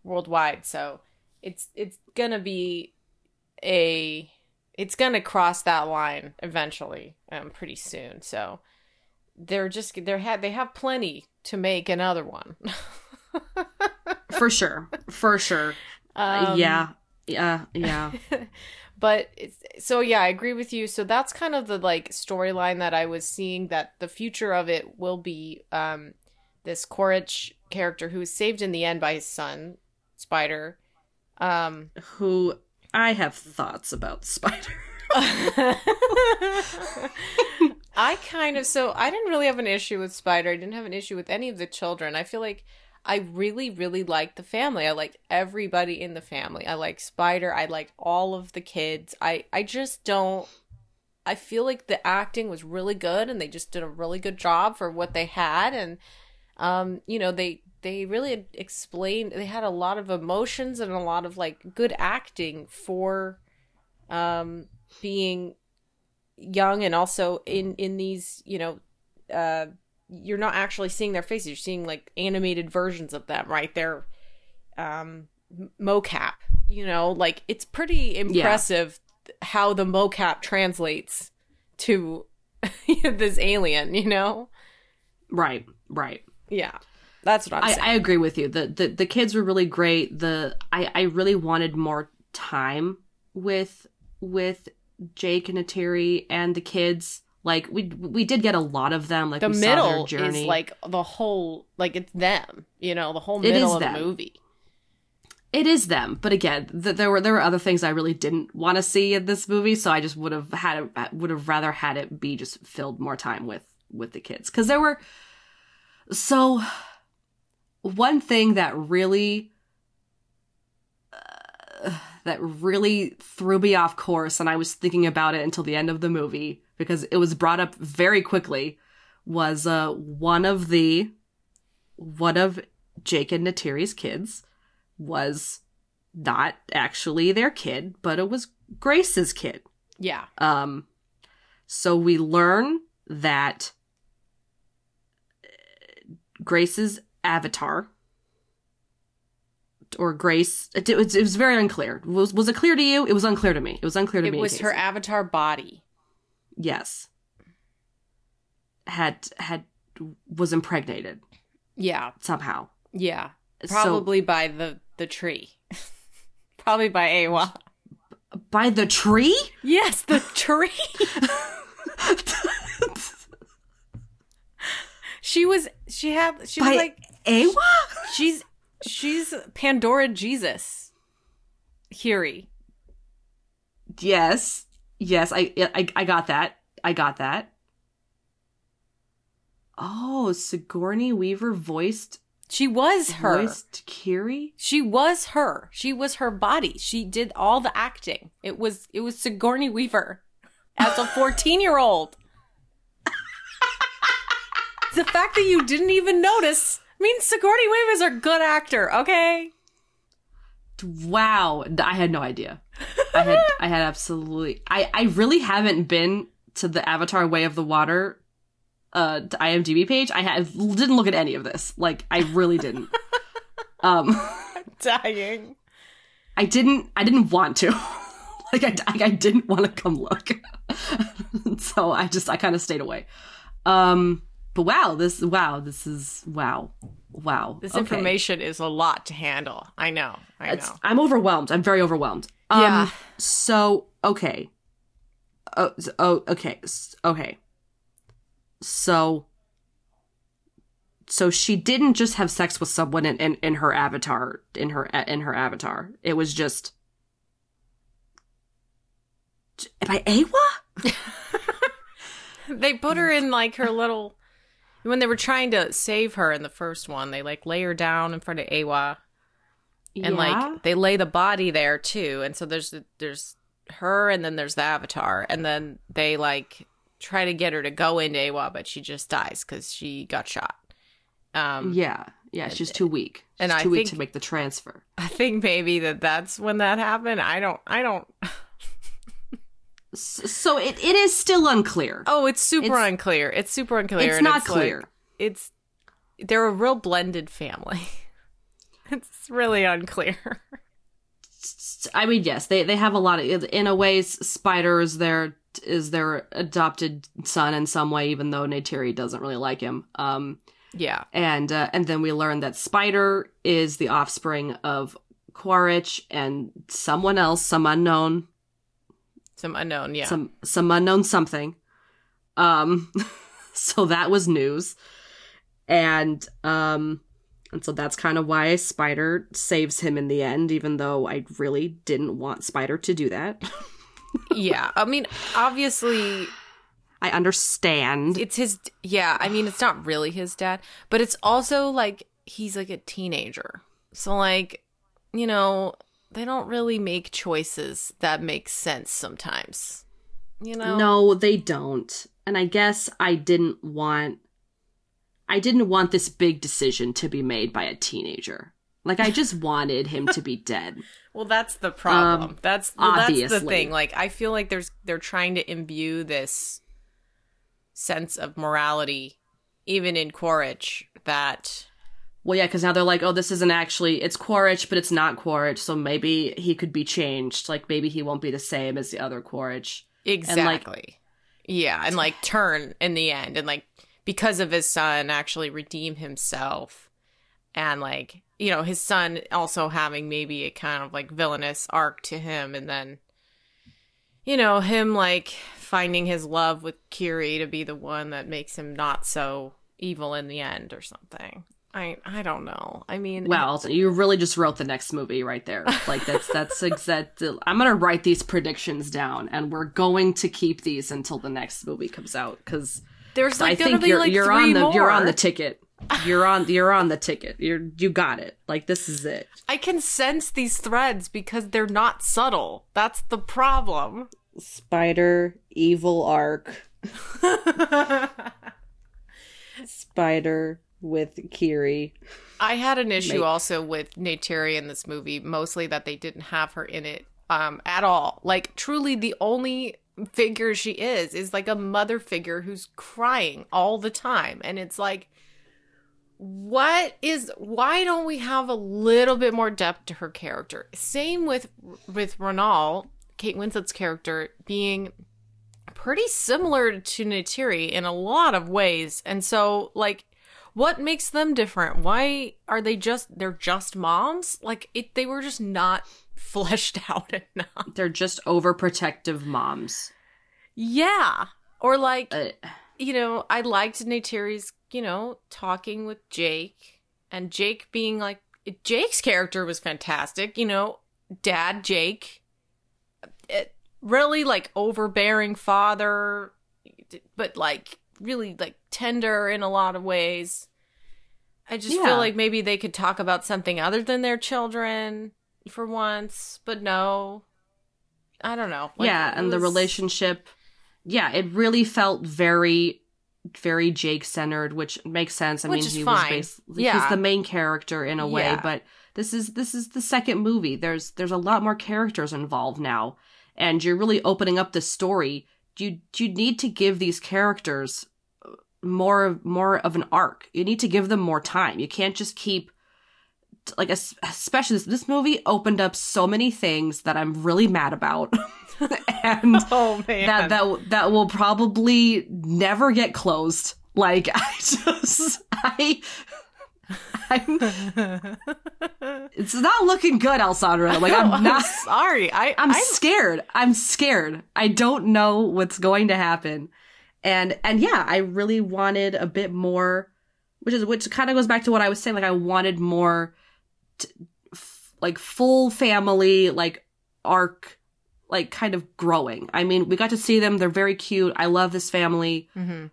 worldwide. So it's it's gonna be a it's gonna cross that line eventually, um, pretty soon. So they're just they're had they have plenty to make another one. for sure, for sure. Um, yeah, yeah, yeah. but it's, so yeah i agree with you. So that's kind of the like storyline that i was seeing that the future of it will be um this Quaritch character who is saved in the end by his son spider. Um Who I have thoughts about Spider. i kind of so i didn't really have an issue with spider. I didn't have an issue with any of the children. I feel like I really, really like the family. I like everybody in the family. I like Spider. I like all of the kids. I, I just don't. I feel like the acting was really good, and they just did a really good job for what they had. And, um, you know, they they really explained. They had a lot of emotions and a lot of like good acting for, um, being young and also in in these you know, uh you're not actually seeing their faces you're seeing like animated versions of them right they're um mocap you know like it's pretty impressive how the mocap translates to this alien you know Right, right. yeah that's what i'm I, saying I agree with you. The, the the kids were really great. The I, I really wanted more time with with Jake and Neytiri and the kids. Like we we did get a lot of them. Like the middle saw their journey. is like the whole like it's them you know the whole middle of them. the movie it is them. But again, th- there were there were other things I really didn't want to see in this movie. So I just would have had it would have rather had it be just filled more time with with the kids because there were so one thing that really uh, that really threw me off course and i was thinking about it until the end of the movie because it was brought up very quickly was uh one of the one of jake and Neytiri's kids was not actually their kid but it was grace's kid. Yeah. Um, so we learn that Grace's avatar, or Grace, it, it was, it was very unclear. Was was it clear to you? It was unclear to me. It was unclear to it me. It was her avatar body yes. Had had was impregnated yeah somehow. yeah So- probably by the the tree probably by Eywa by the tree. Yes, the tree. she was she had she was like Eywa. she's she's Pandora Jesus. Kiri. Yes, yes, I, I I got that. I got that. Oh, Sigourney Weaver voiced She was her. voiced Kiri. She was her. She was her body. She did all the acting. It was it was Sigourney Weaver as a 14-year-old. the fact that you didn't even notice means Sigourney Weaver is a good actor, okay? Wow, I had no idea. I had I had absolutely. I I really haven't been to the Avatar Way of the Water uh IMDb page. I have didn't look at any of this. Like I really didn't. um Dying. I didn't I didn't want to. like I, I, I didn't want to come look. so I just I kind of stayed away. Um but wow, this wow, this is wow. Wow. This Okay. information is a lot to handle. I know. I It's- know. I'm overwhelmed. I'm very overwhelmed. Um, Yeah. So okay. Oh, oh, okay. Okay. So. So she didn't just have sex with someone in, in, in her avatar in her in her avatar. It was just. By Eywa? They put her in like her little when they were trying to save her in the first one, they like lay her down in front of Eywa. And Yeah? like they lay the body there too. And so there's there's her and then there's the avatar. And then they like try to get her to go into Eywa, but she just dies because she got shot. Um yeah, yeah. She's too weak. She's and I too weak think- to make the transfer. I think maybe that that's when that happened. I don't I don't So it, it is still unclear. Oh, it's super It's- unclear. It's super unclear. it's not like- clear. it's they're a real blended family. it's really unclear. I mean, yes, they they have a lot of in a way. Spider is their is their adopted son in some way, even though Neytiri doesn't really like him. Um, yeah. and uh, and then we learn that Spider is the offspring of Quaritch and someone else, some unknown, Some unknown, yeah. some some unknown something. Um, so that was news, and um, and so that's kind of why Spider saves him in the end, even though I really didn't want Spider to do that. yeah. I mean, obviously I understand. it's his yeah, I mean it's not really his dad, but it's also like he's like a teenager. So like, you know, they don't really make choices that make sense sometimes. You know? No, they don't. And I guess I didn't want I didn't want this big decision to be made by a teenager. Like I just wanted him to be dead. Well, that's the problem. Um, that's well, that's the thing. Like, I feel like there's they're trying to imbue this sense of morality, even in Quaritch, that Well, yeah, because now they're like, oh, this isn't actually it's Quaritch, but it's not Quaritch, so maybe he could be changed. Like maybe he won't be the same as the other Quaritch. exactly, yeah, and like turn in the end, and like because of his son, actually redeem himself, and like you know his son also having maybe a kind of like villainous arc to him, and then you know him like finding his love with Kiri to be the one that makes him not so evil in the end or something. I I don't know. I mean, Well, you really just wrote the next movie right there. Like that's that's exact. I'm gonna write these predictions down, and we're going to keep these until the next movie comes out because there's I like gonna think be you're like you're three on the more. you're on the ticket. You're on you're on the ticket. You're you got it. Like this is it. I can sense these threads because they're not subtle. That's the problem. Spider evil arc. Spider with Kiri. I had an issue Make- also with Neytiri in this movie, mostly that they didn't have her in it um, at all. Like, truly, the only figure she is is like a mother figure who's crying all the time. And it's like, what is why don't we have a little bit more depth to her character same with with Ronal Kate Winslet's character being pretty similar to Neytiri in a lot of ways and so like what makes them different why are they just they're just moms like it they were just not fleshed out enough They're just overprotective moms. yeah or like Uh, you know, I liked Neytiri's, you know, talking with Jake and Jake being like Jake's character was fantastic, you know, dad Jake. It, really like overbearing father but like really like tender in a lot of ways. I just Yeah. feel like maybe they could talk about something other than their children for once, but no. I don't know. Like, yeah, and the relationship. Yeah, it really felt very, very Jake centered, which makes sense. I Which mean, he fine. was basically Yeah. he's the main character in a way, Yeah. but this is this is the second movie. There's there's a lot more characters involved now, and you're really opening up the story. You you need to give these characters more more of an arc. You need to give them more time. You can't just keep like especially this, this movie opened up so many things that I'm really mad about. and Oh man. that that that will probably never get closed. Like I just I I'm, it's not looking good, Alessandra. Like I'm not sorry. I I'm I scared. I'm scared. I don't know what's going to happen. And and yeah, I really wanted a bit more which is which kind of goes back to what I was saying like I wanted more t- f- like full family like arc like kind of growing. I mean, we got to see them. They're very cute. I love this family. Mhm.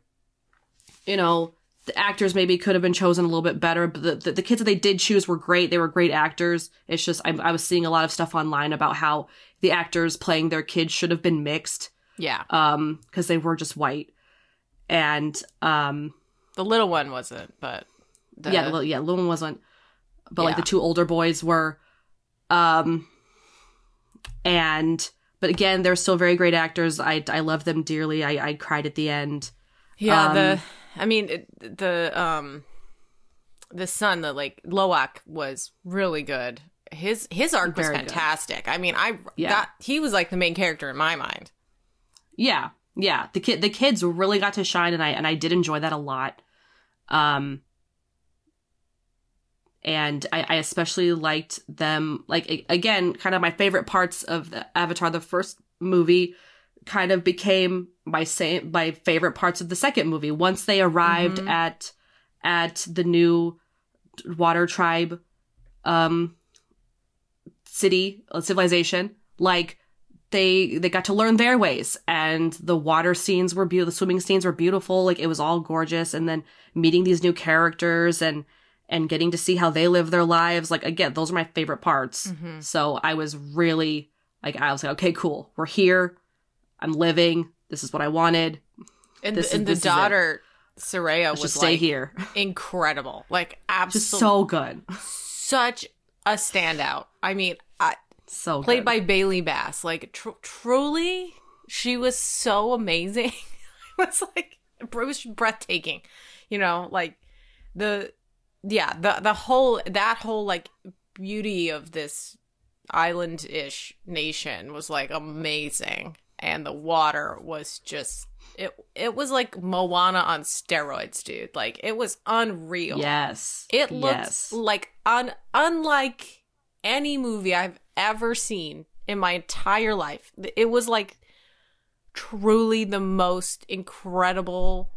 You know, the actors maybe could have been chosen a little bit better, but the, the, the kids that they did choose were great. They were great actors. It's just, I, I was seeing a lot of stuff online about how the actors playing their kids should have been mixed, yeah. um, cause they were just white. And, um, The little one wasn't, but the, yeah, the, little- yeah, little one wasn't, but like the two older boys were, um, and, but again, they're still very great actors. I, I love them dearly. I, I cried at the end. Yeah, Um, the I mean it, the um the son, the like Loak was really good. His his arc was Very good. fantastic. I mean, I Yeah. that he was like the main character in my mind. Yeah, yeah. The kid, the kids really got to shine, and I and I did enjoy that a lot. Um, and I, I especially liked them. Like again, kind of my favorite parts of the Avatar, the first movie, kind of became my same my favorite parts of the second movie. Once they arrived Mhm. at at the new water tribe, um, city uh, civilization, like they they got to learn their ways. And the water scenes were beautiful the swimming scenes were beautiful. Like it was all gorgeous. And then meeting these new characters and and getting to see how they live their lives. Like again those are my favorite parts. Mhm. so i was really like i was like okay cool. We're here. I'm living. This is what i wanted. And This the, is- and the daughter Tsireya let's was just stay like here. incredible. Like absolutely so good. Such a standout. I mean, so played good. by Bailey Bass. Like tr- truly, she was so amazing. it was like it was breathtaking. You know, like the yeah the the whole that whole like beauty of this island ish nation was like amazing, and the water was just. It, it was like Moana on steroids, dude. Like it was unreal. yes It looks yes. like un- unlike any movie I've ever seen in my entire life. It was like truly the most incredible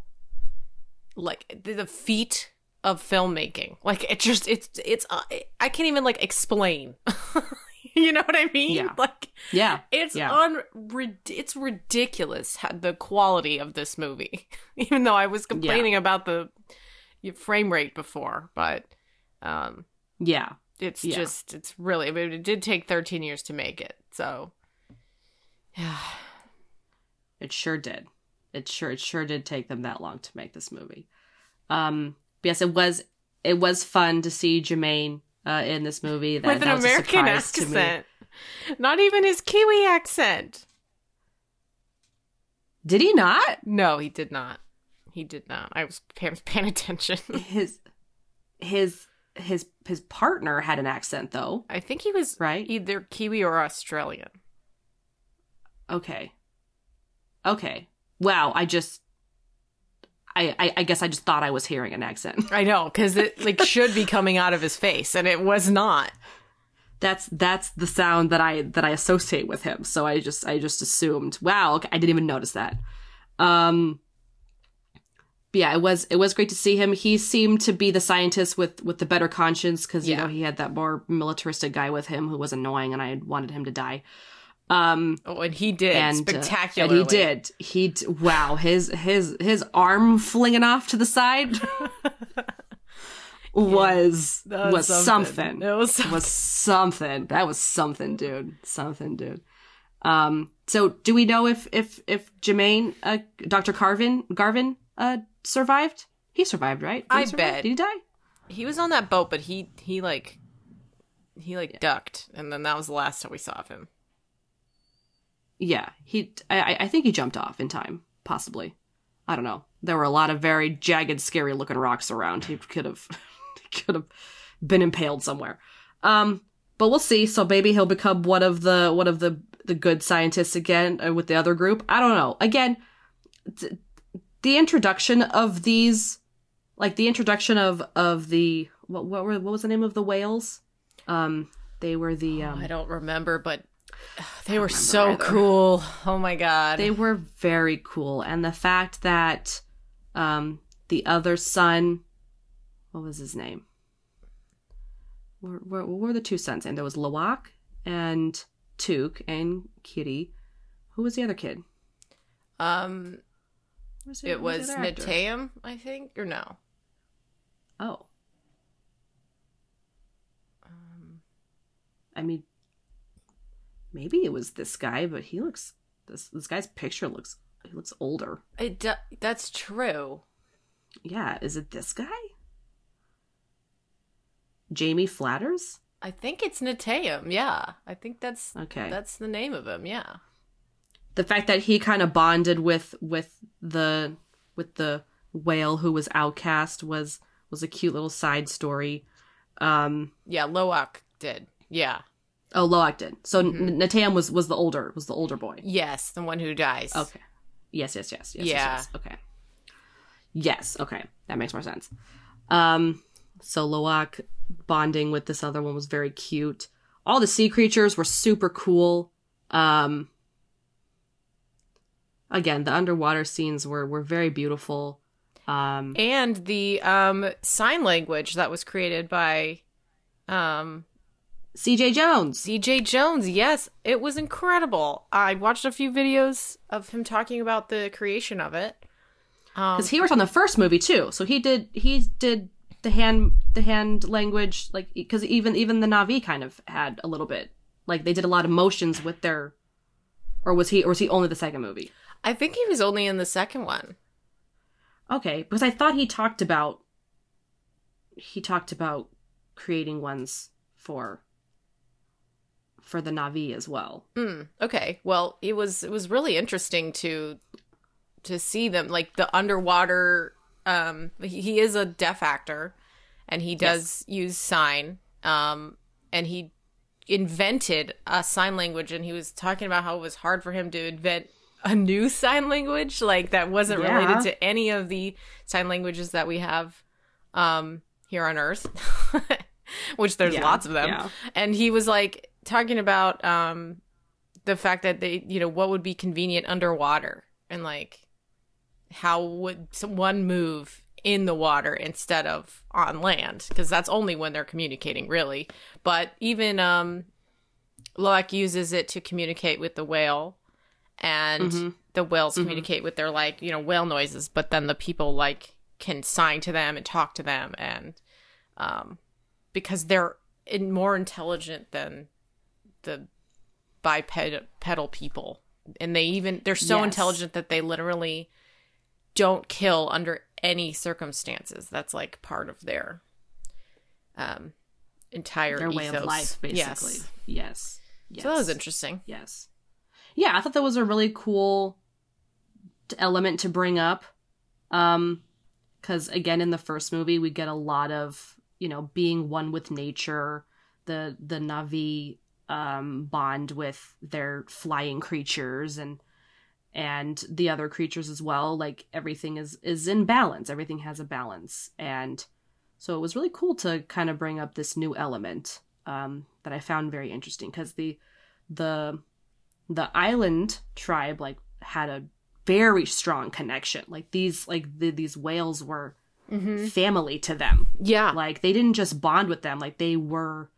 like the, feat of filmmaking. Like it just it's it's uh, I can't even like explain. you know what I mean? Yeah. Like yeah it's Yeah. un it's ridiculous how, the quality of this movie. Even though I was complaining about the frame rate before, but um yeah it's Yeah. just it's really I mean, it did take 13 years to make it. So yeah. It sure did. It sure it sure did take them that long to make this movie. Um but yes, it was it was fun to see Jemaine uh, in this movie. That, With an American surprise to me. accent. Not even his Kiwi accent. Did he not? No, he did not. He did not. I was paying attention. His his his his partner had an accent though, I think he was right? either Kiwi or Australian. Okay. Okay. Wow, I just I, I I guess I just thought I was hearing an accent. I know, because it like should be coming out of his face, and it was not. That's that's the sound that I that I associate with him. So I just I just assumed. Wow, okay, I didn't even notice that. Um but yeah, it was it was great to see him. He seemed to be the scientist with with the better conscience because you Yeah. know he had that more militaristic guy with him who was annoying, and I wanted him to die. Um, Oh, and he did and uh, spectacularly. and he did. He d- wow his his his arm flinging off to the side was That was something. It was something. was something. That was something, dude. Something, dude. Um. So, do we know if if if Jemaine, uh, Doctor Carvin, Garvin, uh, survived? He survived, right? Did I survive? bet. Did he die? He was on that boat, but he he like he like ducked, and then that was the last time we saw of him. Yeah. He. I. I- think he jumped off in time. Possibly. I don't know. there were a lot of very jagged, scary looking rocks around. He could have could have been impaled somewhere. Um, but we'll see. So maybe he'll become one of the one of the the good scientists again uh, with the other group. I don't know. Again, the introduction of these, like the introduction of of the what what were what was the name of the whales? Um, they were the um, I don't remember, but they were so cool. Oh my god. they were very cool, and the fact that um the other son, what was his name? Where, were, what were the two sons? And there was Loak and Tuk and Kiri. Who was the other kid? um The- it who was the other actor? Neteyam, I think, or no. Oh. Um, I mean, maybe it was this guy, but he looks this this guy's picture looks he looks older. it do- that's true. Yeah, is it this guy? Jamie Flatters? I think it's Neteyam. Yeah. I think that's Okay. that's the name of him. Yeah. The fact that he kind of bonded with with the with the whale who was outcast was was a cute little side story. Um Yeah, Loak did. Yeah. oh Loak did. So Mhm. Neteyam was was the older was the older boy. Yes, the one who dies. Okay. Yes, yes, yes, yes. Yeah. Yes, yes. Okay. Yes, okay. That makes more sense. Um so Loak bonding with this other one was very cute. All the sea creatures were super cool. Um again, the underwater scenes were were very beautiful. Um And the um sign language that was created by um CJ Jones. CJ Jones. Yes, it was incredible. I watched a few videos of him talking about the creation of it. Um, Cuz he worked on the first movie too. So he did he did the hand the hand language like cuz even even the Na'vi kind of had a little bit like they did a lot of motions with their or was he or was he only the second movie? I think he was only in the second one. Okay, because I thought he talked about he talked about creating ones for for the Na'vi as well. Mm, okay. Well, it was it was really interesting to to see them like the underwater um he, he is a deaf actor and he does use sign um and he invented a sign language and he was talking about how it was hard for him to invent a new sign language like that wasn't Yeah. related to any of the sign languages that we have um here on earth which there's Yeah, lots of them yeah. and he was like talking about um the fact that they you know what would be convenient underwater and like how would one move in the water instead of on land because that's only when they're communicating really but even um Loak uses it to communicate with the whale and Mhm. the whales Mhm. communicate with their like you know whale noises but then the people like can sign to them and talk to them and um because they're in more intelligent than the bipedal people and they even they're so Yes. intelligent that they literally don't kill under any circumstances that's like part of their um entire Their way of life basically. yes. Yes. yes. so that was interesting Yes. Yeah, I thought that was a really cool element to bring up. Um cuz again in the first movie we get a lot of, you know, being one with nature, the the Na'vi um bond with their flying creatures and and the other creatures as well, like everything is is in balance. Everything has a balance. And so it was really cool to kind of bring up this new element um that I found very interesting cuz the the the island tribe like had a very strong connection. Like these like the, these whales were mm-hmm. family to them. Yeah. Like they didn't just bond with them. Like they were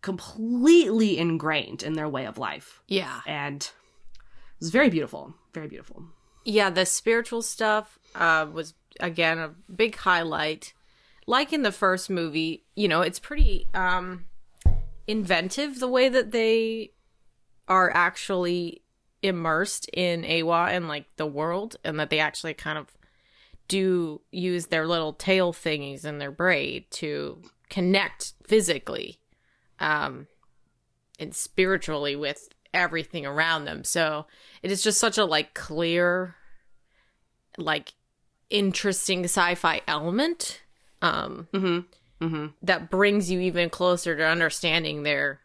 completely ingrained in their way of life. Yeah. And it was very beautiful. Very beautiful. Yeah the spiritual stuff uh was again a big highlight. Like in the first movie you know it's pretty um inventive the way that they are actually immersed in Eywa and like the world and that they actually kind of do use their little tail thingies in their braid to connect physically um and spiritually with everything around them so it is just such a like clear like interesting sci-fi element um Mm-hmm. Mm-hmm. that brings you even closer to understanding their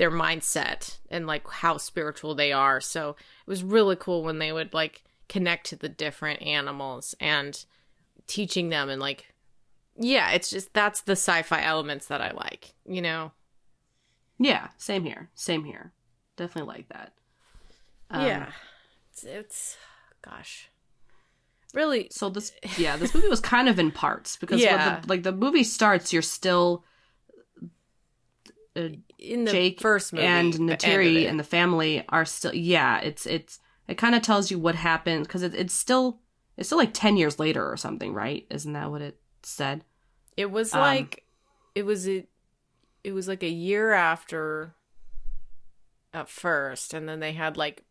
their mindset and like how spiritual they are. So it was really cool when they would like connect to the different animals and teaching them and like yeah, it's just that's the sci-fi elements that I like, you know. Yeah, same here. Same here. Definitely like that. Um, yeah. It's, it's gosh. Really So this, yeah, this movie was kind of in parts because Yeah. the, like the movie starts, you're still uh, in the Jake first movie and the end of Neytiri it. and the family are still. Yeah, it's it's it kind of tells you what happened because it, it's still it's still like ten years later or something, right? Isn't that what it said? It was Um, like it was a it was like a year after at first and then they had like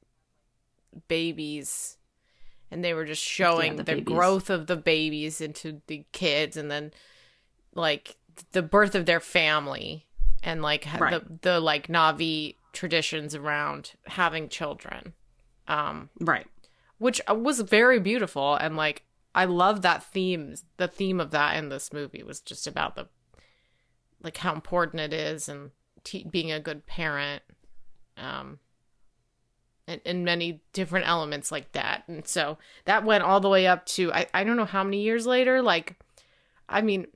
babies and they were just showing the the, growth of the babies into the kids and then like the birth of their family and like Right. the the like Na'vi traditions around having children. Um Right. which uh, was very beautiful and like I love that theme. The theme of that in this movie was just about the like how important it is and te- being a good parent, um, and, and many different elements like that. And so that went all the way up to I I don't know how many years later. Like, I mean,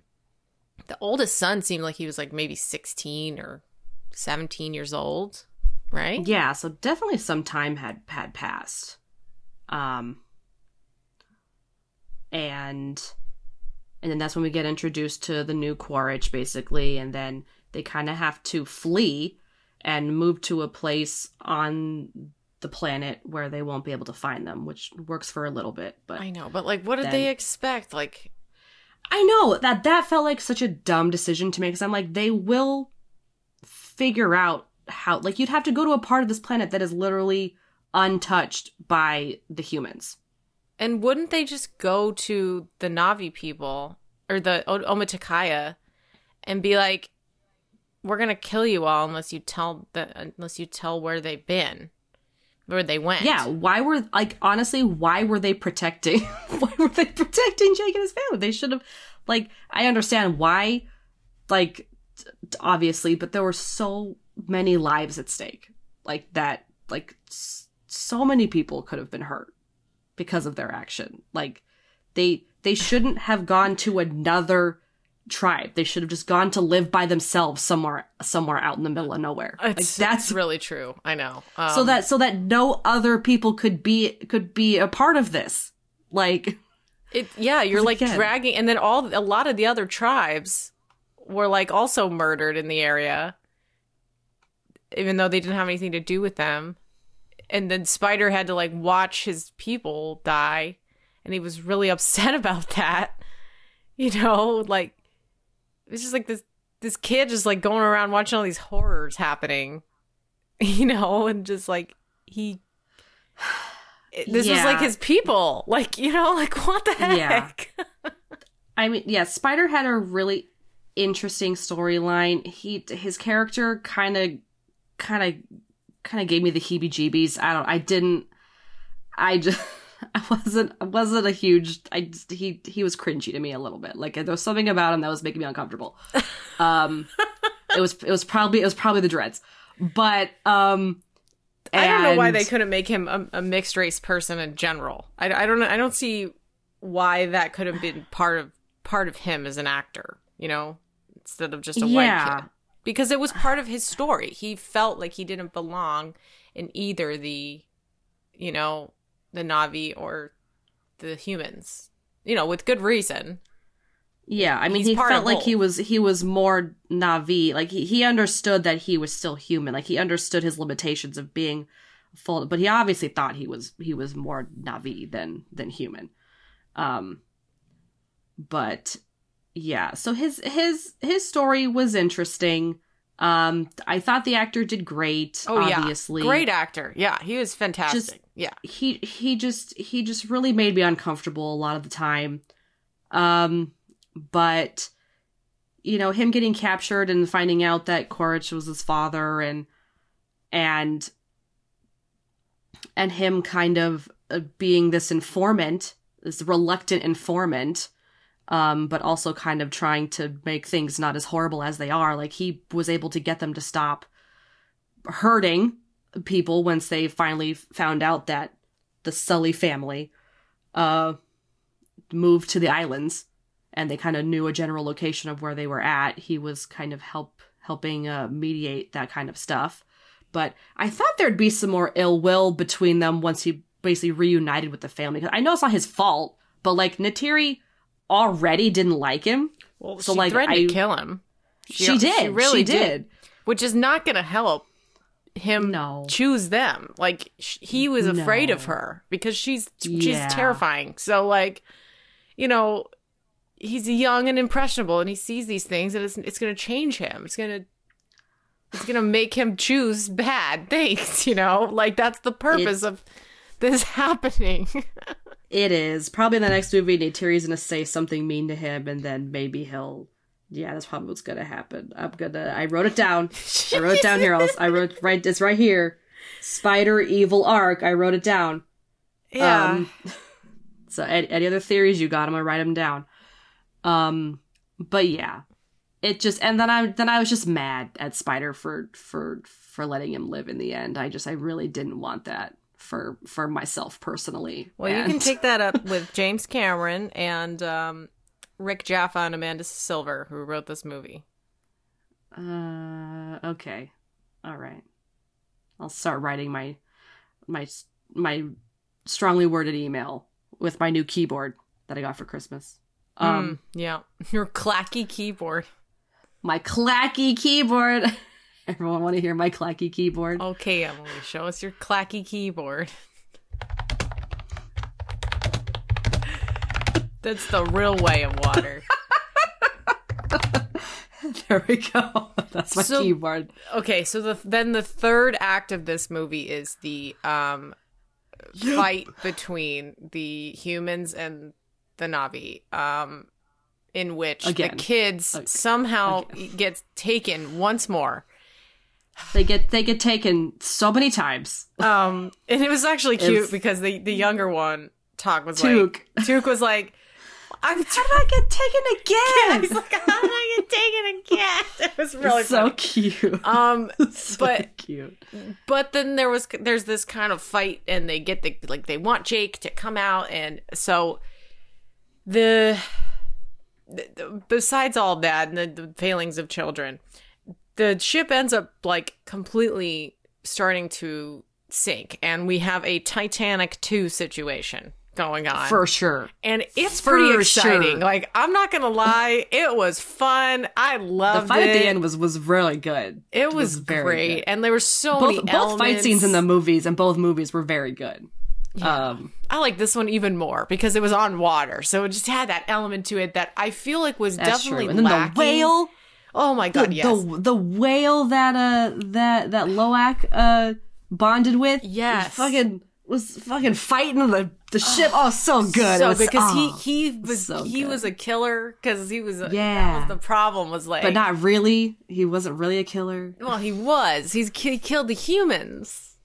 the oldest son seemed like he was like maybe sixteen or seventeen years old, right? Yeah, so definitely some time had had passed. Um and and then that's when we get introduced to the new Quaritch basically and then they kind of have to flee and move to a place on the planet where they won't be able to find them, which works for a little bit, but I know, but like, what did Then- they expect? Like, I know that that felt like such a dumb decision to make because I'm like they will figure out how like you'd have to go to a part of this planet that is literally untouched by the humans. And wouldn't they just go to the Na'vi people or the o- Omaticaya and be like, "We're gonna kill you all unless you tell the unless you tell where they've been, where they went." Yeah, why were like honestly, why were they protecting why were they protecting Jake and his family? They should have like I understand why like obviously, but there were so many lives at stake. Like that like so many people could have been hurt because of their action. Like they they shouldn't have gone to another tribe. They should have just gone to live by themselves somewhere somewhere out in the middle of nowhere. like that's that's really true. I know. Um, so that so that no other people could be could be a part of this like it, yeah, you're like again- dragging, and then all a lot of the other tribes were like also murdered in the area, even though they didn't have anything to do with them. And then Spider had to like watch his people die, and he was really upset about that. You know, like it's just like this this kid just like going around watching all these horrors happening, you know, and just like he. This was like his people, like you know, like what the heck? Yeah. i mean yeah spider had a really interesting storyline he his character kind of kind of kind of gave me the heebie jeebies i don't i didn't i just i wasn't I wasn't a huge i he he was cringy to me a little bit like there was something about him that was making me uncomfortable um it was it was probably it was probably the dreads but um I don't know why they couldn't make him a, a mixed race person in general. I, I don't know. I don't see why that could have been part of part of him as an actor. You know, instead of just a white Yeah. kid, because it was part of his story. He felt like he didn't belong in either the, you know, the Na'vi or the humans. You know, with good reason. Yeah, I mean, He's he part felt of like he was he was more Na'vi. Like he he understood that he was still human. Like he understood his limitations of being full, but he obviously thought he was he was more Na'vi than than human. Um, but yeah, so his his his story was interesting. Um, I thought the actor did great. Oh obviously, yeah, great actor. Yeah, he was fantastic. yeah, he he just he just really made me uncomfortable a lot of the time um but you know him getting captured and finding out that Quaritch was his father and and and him kind of uh, being this informant this reluctant informant, um, but also kind of trying to make things not as horrible as they are. Like he was able to get them to stop hurting people once they finally found out that the Sully family uh moved to the islands and they kind of knew a general location of where they were at. He was kind of help helping uh, mediate that kind of stuff. But I thought there'd be some more ill will between them once he basically reunited with the family. I know it's not his fault, but like Neytiri already didn't like him. Well, So, she like, threatened I- to kill him. She, did. She really She did. Which is not going to help him No. choose them. Like sh- he was afraid of her because she's Yeah. she's terrifying. So like, you know, he's young and impressionable, and he sees these things, and it's it's going to change him. It's going to it's going to make him choose bad things. You know, like that's the purpose of this happening. It is. Probably in the next movie, Neytiri's gonna say something mean to him, and then maybe he'll. Yeah, that's probably what's gonna happen. I'm gonna. I wrote it down. I wrote it down here. I'll, I wrote right. It's right here. Spider evil arc. I wrote it down. Um, so any, any other theories you got? I'm gonna write them down. Um, but yeah, it just and then I then I was just mad at Spider for for for letting him live in the end. I just I really didn't want that for for myself personally. Well, you can take that up with James Cameron and um, Rick Jaffa and Amanda Silver, who wrote this movie. Uh, okay, all right. I'll start writing my my my strongly worded email with my new keyboard that I got for Christmas. Um, Mm, yeah, your clacky keyboard. my clacky keyboard. Everyone want to hear my clacky keyboard? Okay, Emily, show us your clacky keyboard. That's the real way of water. there we go. That's my So- keyboard. Okay, so the then the third act of this movie is the um fight between the humans and the Na'vi. Um in which Again. the kids somehow get taken once more. They get they get taken so many times. Um and it was actually cute because the the younger one Tuk was Tuk. like Tuk was like I'm How did I get taken again? He's like, how did I get taken again? It was really so funny. cute. Um, so but cute. but then there was there's this kind of fight, and they get the like they want Jake to come out, and so the, the- the- besides all that and the, the failings of children, the ship ends up like completely starting to sink, and we have a Titanic two situation going on For sure. and it's For pretty exciting. sure. Like I'm not gonna lie, it was fun. I loved it. The fight it. at the end was was really good. it was, very great, good. and there were so both many both elements. fight scenes in the movies and both movies were very good. Um, I like this one even more because it was on water, so it just had that element to it that I feel like was definitely true. And then lacking. the whale, Oh my god, the, yes. the the whale that uh that that Loak uh bonded with, Yes. was fucking was fucking fighting the the ship. Oh, so good. So because oh, he he was so he good. was a killer because he was a, Yeah. that was the problem was like but not really. He wasn't really a killer. well he was he's he killed the humans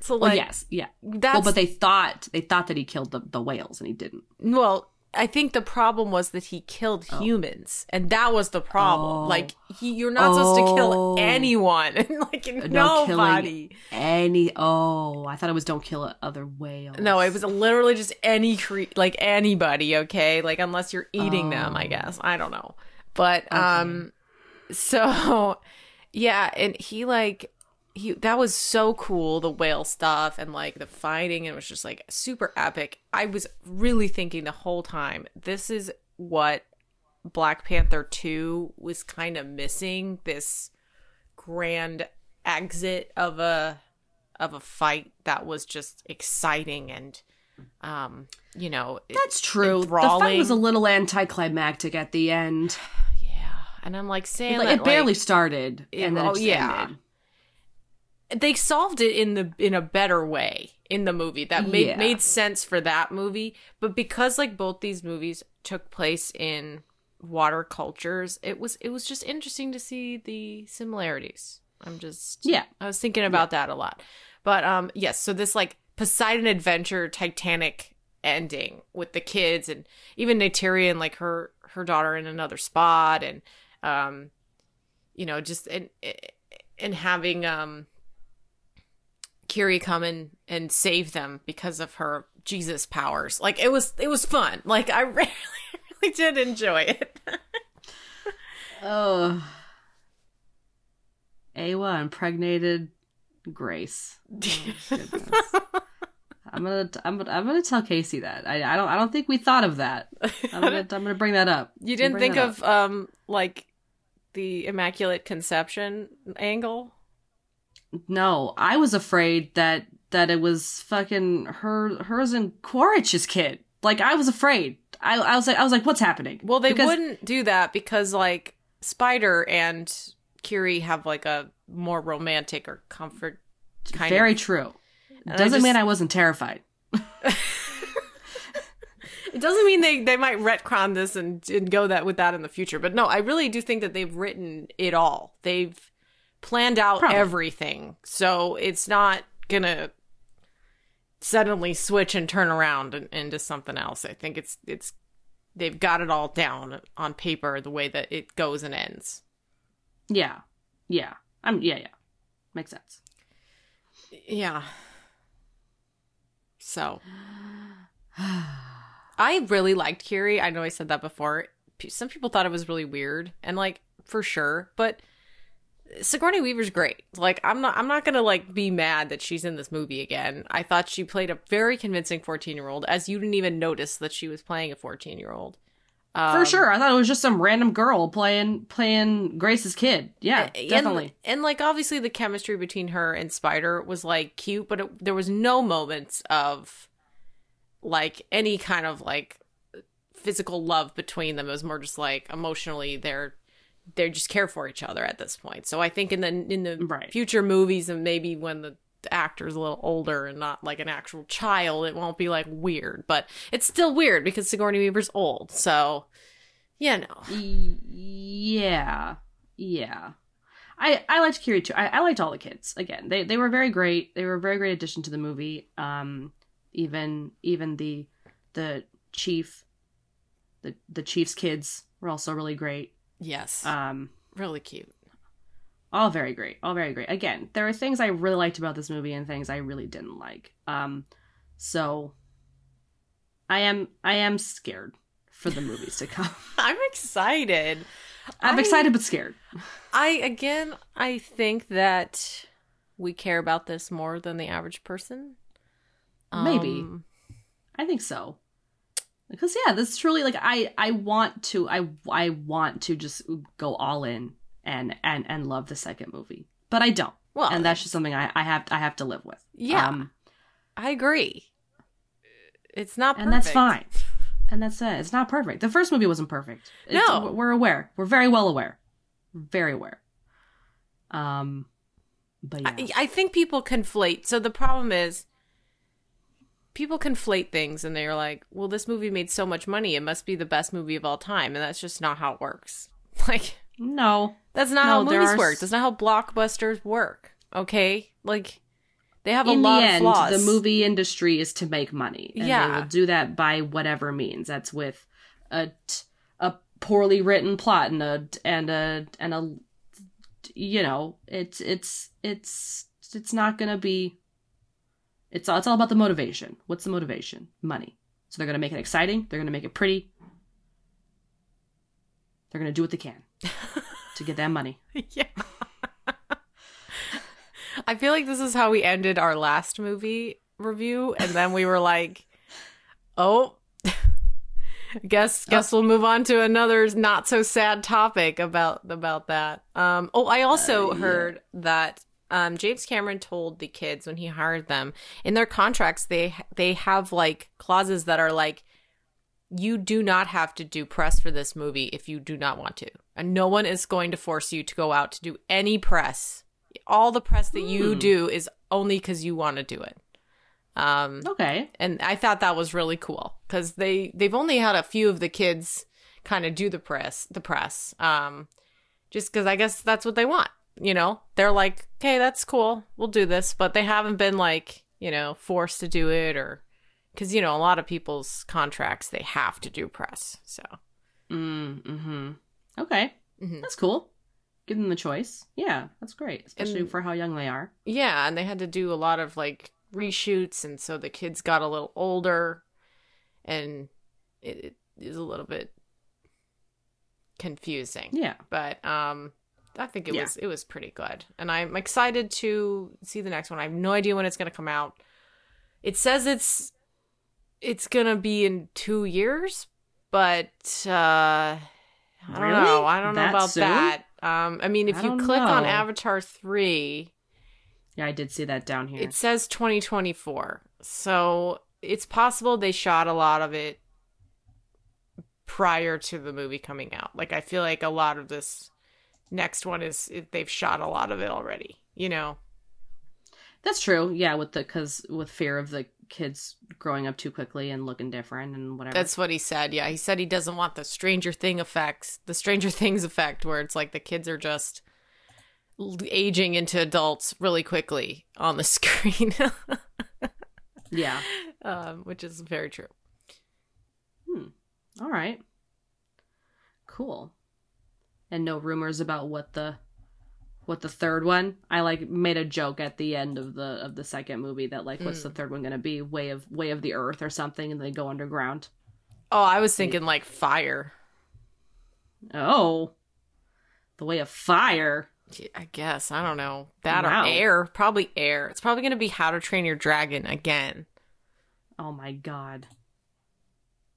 so Well, like yes, yeah. that's Well, but they thought they thought that he killed the, the whales and he didn't. Well, I think the problem was that he killed humans, and that was the problem. Oh. Like, he, you're not supposed to kill Oh. anyone, like No nobody. any. Oh, I thought it was don't kill other whales. No, it was literally just any cre- like anybody. Okay, like unless you're eating them, I Oh. guess. I don't know, but um, so yeah, and he like he that was so cool the whale stuff and like the fighting and it was just like super epic i was really thinking the whole time this is what black panther 2 was kind of missing this grand exit of a of a fight that was just exciting and um you know That's true. The fight was a little anticlimactic at the end. yeah and i'm like saying Like, that, it barely like, started, it- and then oh, it yeah. ended. They solved it in the in a better way in the movie that made Yeah. made sense for that movie but because like both these movies took place in water cultures it was it was just interesting to see the similarities i'm just Yeah. i was thinking about that a lot but um yes so this like poseidon adventure titanic ending with the kids and even Neytiri and like her her daughter in another spot and um you know just and and having um Kiri come in and save them because of her Jesus powers. Like it was it was fun. Like I really really did enjoy it. oh. Eywa impregnated Grace. Oh, I'm gonna I'm gonna I'm gonna tell Casey that. I, I don't I don't think we thought of that. I'm gonna I'm gonna bring that up. You didn't think of up. um like the immaculate conception angle? No, I was afraid that that it was fucking her hers and Quaritch's kid. Like I was afraid. I I was like I was like what's happening? Well, they because... wouldn't do that because like Spider and Kiri have like a more romantic or comfort kind Very of... true. And Doesn't I just... mean I wasn't terrified. it doesn't mean they, they might retcon this and, and go that with that in the future. But no, I really do think that they've written it all. They've planned out Probably. everything. So it's not gonna suddenly switch and turn around and, into something else. I think it's it's they've got it all down on paper the way that it goes and ends. Yeah. Yeah. I'm yeah, yeah. Makes sense. Yeah. So I really liked Kiri. I know I said that before. Some people thought it was really weird and like for sure, but Sigourney Weaver's great. Like I'm not I'm not going to like be mad that she's in this movie again. I thought she played a very convincing 14-year-old as you didn't even notice that she was playing a 14-year-old. Um, For sure, I thought it was just some random girl playing playing Grace's kid. Yeah, and, definitely. And, and, like obviously the chemistry between her and Spider was like cute, but it, there was no moments of like any kind of like physical love between them. It was more just like emotionally they're they just care for each other at this point. So I think in the in the right. future movies and maybe when the actor's a little older and not like an actual child, it won't be like weird, but it's still weird because Sigourney Weaver's old. So, yeah, know. Yeah. Yeah. I, I liked Kiri too. I, I liked all the kids. Again, they they were very great. They were a very great addition to the movie. Um, even even the the chief, the the chief's kids were also really great. Yes. Um, really cute. all very great all very great. Again there are things i really liked about this movie and things i really didn't like. Um so i am i am scared for the movies to come. I'm excited. I'm I, excited but scared. I again i think that we care about this more than the average person. Maybe. Um, i think so because yeah this truly like i i want to i i want to just go all in and and and love the second movie, but I don't. Well, and that's just something I, I have I have to live with. Yeah, um, I agree. It's not, perfect. and that's fine. And that's it. It's not perfect. The first movie wasn't perfect. It's, no, we're aware. We're very well aware. Very aware. Um, but yeah. I, I think people conflate. So the problem is, people conflate things, and they're like, "Well, this movie made so much money; it must be the best movie of all time," and that's just not how it works. Like, no. That's not no, how movies are... work. That's not how blockbusters work. Okay? Like they have a In lot the of end, flaws. The movie industry is to make money. And yeah. they will do that by whatever means. That's with a a poorly written plot and a and a and a you know, it's it's it's it's not going to be it's all, it's all about the motivation. What's the motivation? Money. So they're going to make it exciting, they're going to make it pretty. They're going to do what they can to get that money. yeah. I feel like this is how we ended our last movie review, and then we were like, "Oh, guess guess we'll move on to another not so sad topic about about that." Um, oh, I also uh, yeah. heard that um, James Cameron told the kids when he hired them in their contracts they they have like clauses that are like you do not have to do press for this movie if you do not want to. And no one is going to force you to go out to do any press. All the press that you mm. do is only because you want to do it. Um, okay. And I thought that was really cool because they they've only had a few of the kids kind of do the press the press. Um, just because I guess that's what they want. You know, they're like, okay, that's cool, we'll do this, but they haven't been like you know forced to do it or because you know a lot of people's contracts they have to do press. So Mm, mm-hmm. Okay. Mhm. That's cool. Give them the choice. Yeah, that's great, especially And- for how young they are. yeah, and they had to do a lot of like reshoots, and so the kids got a little older, and it, it is a little bit confusing. Yeah. but um I think it Yeah. was it was pretty good. And I'm excited to see the next one. I have no idea when it's going to come out. It says it's it's going to be in 2 years, but uh I don't Really? know. I don't know about soon? that. Um I mean if I you click on. Avatar 3, Yeah, I did see that down here. it says 2024. So it's possible they shot a lot of it prior to the movie coming out. Like I feel like a lot of this next one is they've shot a lot of it already. You know. That's true. Yeah, with the cuz with fear of the kids growing up too quickly and looking different and whatever. That's what he said. Yeah, he said he doesn't want the Stranger Thing effects, the Stranger Things effect where it's like the kids are just aging into adults really quickly on the screen. yeah. um, which is very true. All right. Cool. And no rumors about what the what the third one. I like made a joke at the end of the of the second movie that like what's the mm. third one going to be? Way of Way of the Earth or something and they go underground. Oh, I was thinking like fire. Oh. The Way of Fire. Yeah, I guess. I don't know. That Wow. or air. Probably air. It's probably going to be How to Train Your Dragon again. Oh my god.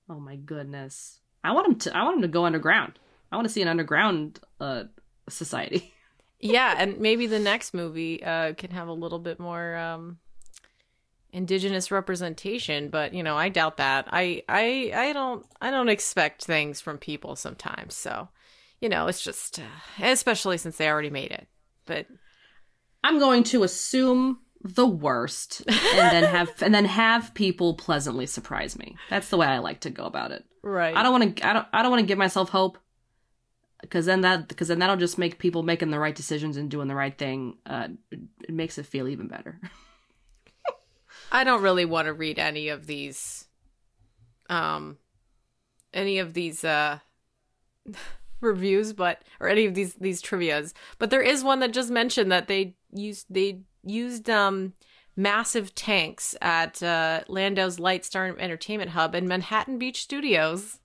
Oh my goodness. I want him to I want him to go underground. I want to see an underground uh society. yeah, and maybe the next movie uh, can have a little bit more um, indigenous representation, but you know, I doubt that. I, I, I don't, I don't expect things from people sometimes. So, you know, it's just, uh, especially since they already made it. But I'm going to assume the worst and then have and then have people pleasantly surprise me. That's the way I like to go about it. right, I don't want to I don't I don't want to give myself hope because then that because then that'll just make people making the right decisions and doing the right thing uh it, makes it feel even better. I don't really want to read any of these, um, any of these uh reviews, but or any of these these trivia's. But there is one that just mentioned that they used they used um massive tanks at uh, Landau's Lightstorm Entertainment Hub and Manhattan Beach Studios.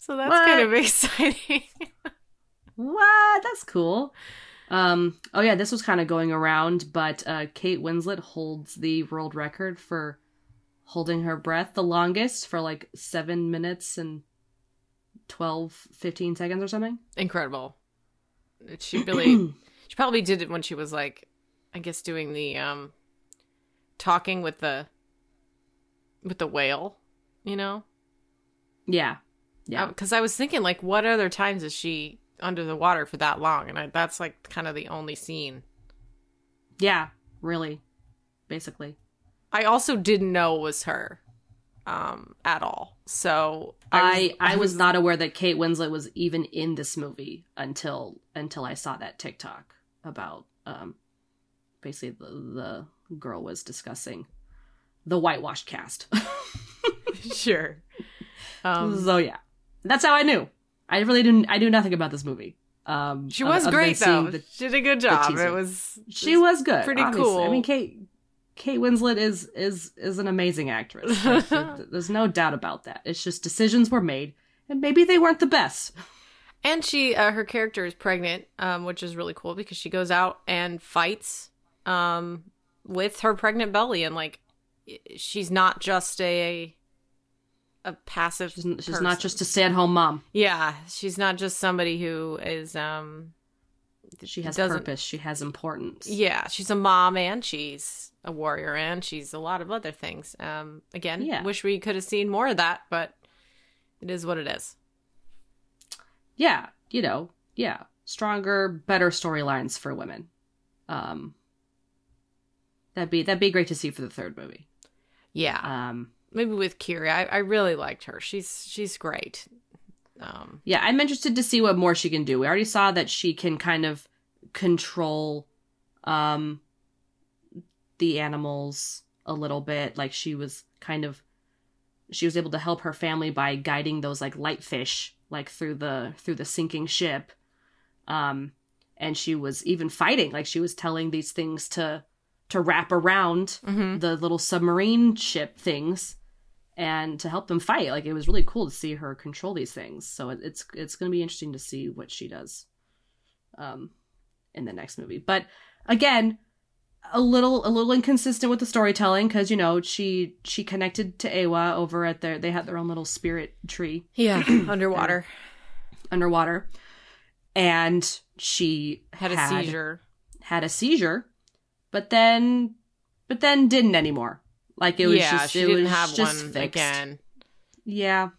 So that's What? kind of exciting. what? That's cool. Um oh yeah, this was kind of going around, but uh Kate Winslet holds the world record for holding her breath the longest for like 7 minutes and 12 15 seconds or something. Incredible. She really she probably did it when she was like I guess doing the um talking with the with the whale, you know? Yeah. Yeah. Because I was thinking, like, what other times is she under the water for that long? And I, that's like kind of the only scene. Yeah, really. Basically. I also didn't know it was her um, at all. So I I was not aware that Kate Winslet was even in this movie until until I saw that TikTok about um basically the the girl was discussing the whitewashed cast. sure. Um, so yeah. That's how I knew. I really didn't I knew nothing about this movie. Um she was other great seeing though. the- she did a good job. It was. she was good. pretty obviously. I mean Kate Kate Winslet is is is an amazing actress. Like, There's no doubt about that. It's just decisions were made and maybe they weren't the best. And she, uh, her character is pregnant, um, which is really cool because she goes out and fights um, with her pregnant belly, and like, she's not just a a passive. She's, she's not just a stay-at-home mom. Yeah, she's not just somebody who is. um She has purpose. She has importance. Yeah, she's a mom and she's a warrior and she's a lot of other things. Um, again, Yeah. wish we could have seen more of that, but it is what it is. Yeah, you know, yeah, stronger, better storylines for women. Um, that'd be that'd be great to see for the third movie. Yeah, Um, maybe with Kiri, I, I really liked her. She's she's great. Um, yeah, I'm interested to see what more she can do. We already saw that she can kind of control, um, the animals a little bit. Like she was kind of she was able to help her family by guiding those like light fish like through the through the sinking ship. Um, and she was even fighting, like she was telling these things to to wrap around Mm-hmm. the little submarine ship things and to help them fight. Like it was really cool to see her control these things. So it, it's it's going to be interesting to see what she does um in the next movie. But again, a little a little inconsistent with the storytelling cuz you know, she she connected to Eywa over at their they had their own little spirit tree Yeah, underwater. underwater and she Had a seizure. had a seizure but then but then didn't anymore like it was yeah, just she it didn't was have just one fixed. again. yeah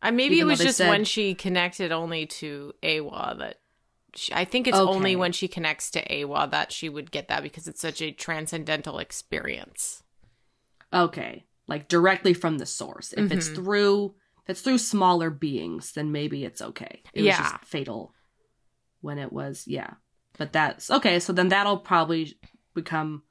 I maybe Even it was just said- when she connected only to Eywa that. She, I think it's only when she connects to Eywa that she would get that because it's such a transcendental experience. okay like directly from the source if it's Mhm. through if it's through smaller beings then maybe it's okay it was Yeah. just fatal when it was yeah but that's okay so then that'll probably become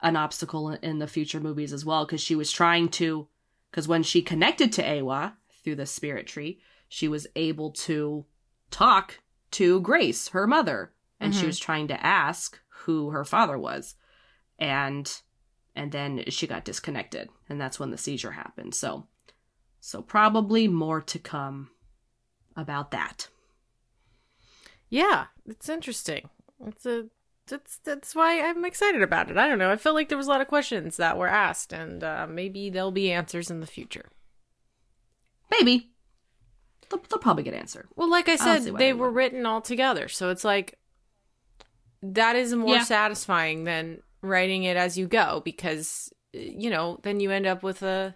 an obstacle in- the future movies as well because she was trying to because when she connected to Eywa through the spirit tree she was able to talk to Grace her mother and she Mhm. was trying to ask who her father was and and then she got disconnected and that's when the seizure happened so so probably more to come about that Yeah, it's interesting. It's a that's that's why I'm excited about it. I don't know. I felt like there was a lot of questions that were asked, and uh, maybe there'll be answers in the future. maybe they'll, they'll probably get answered Well, like I I said, why they were written all together, so it's like that is more Yeah. satisfying than writing it as you go because you know then you end up with a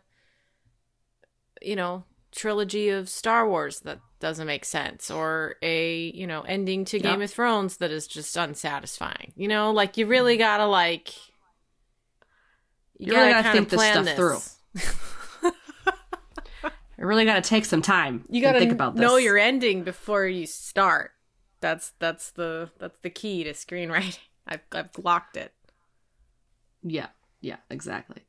you know trilogy of Star Wars that doesn't make sense or a you know ending to Game Yep. of Thrones that is just unsatisfying. You know, like you really gotta like You really gotta kinda think this plan stuff through. i really got to take some time You to gotta think about this know your ending before you start. That's that's the that's the key to screenwriting. I've I've locked it. yeah yeah exactly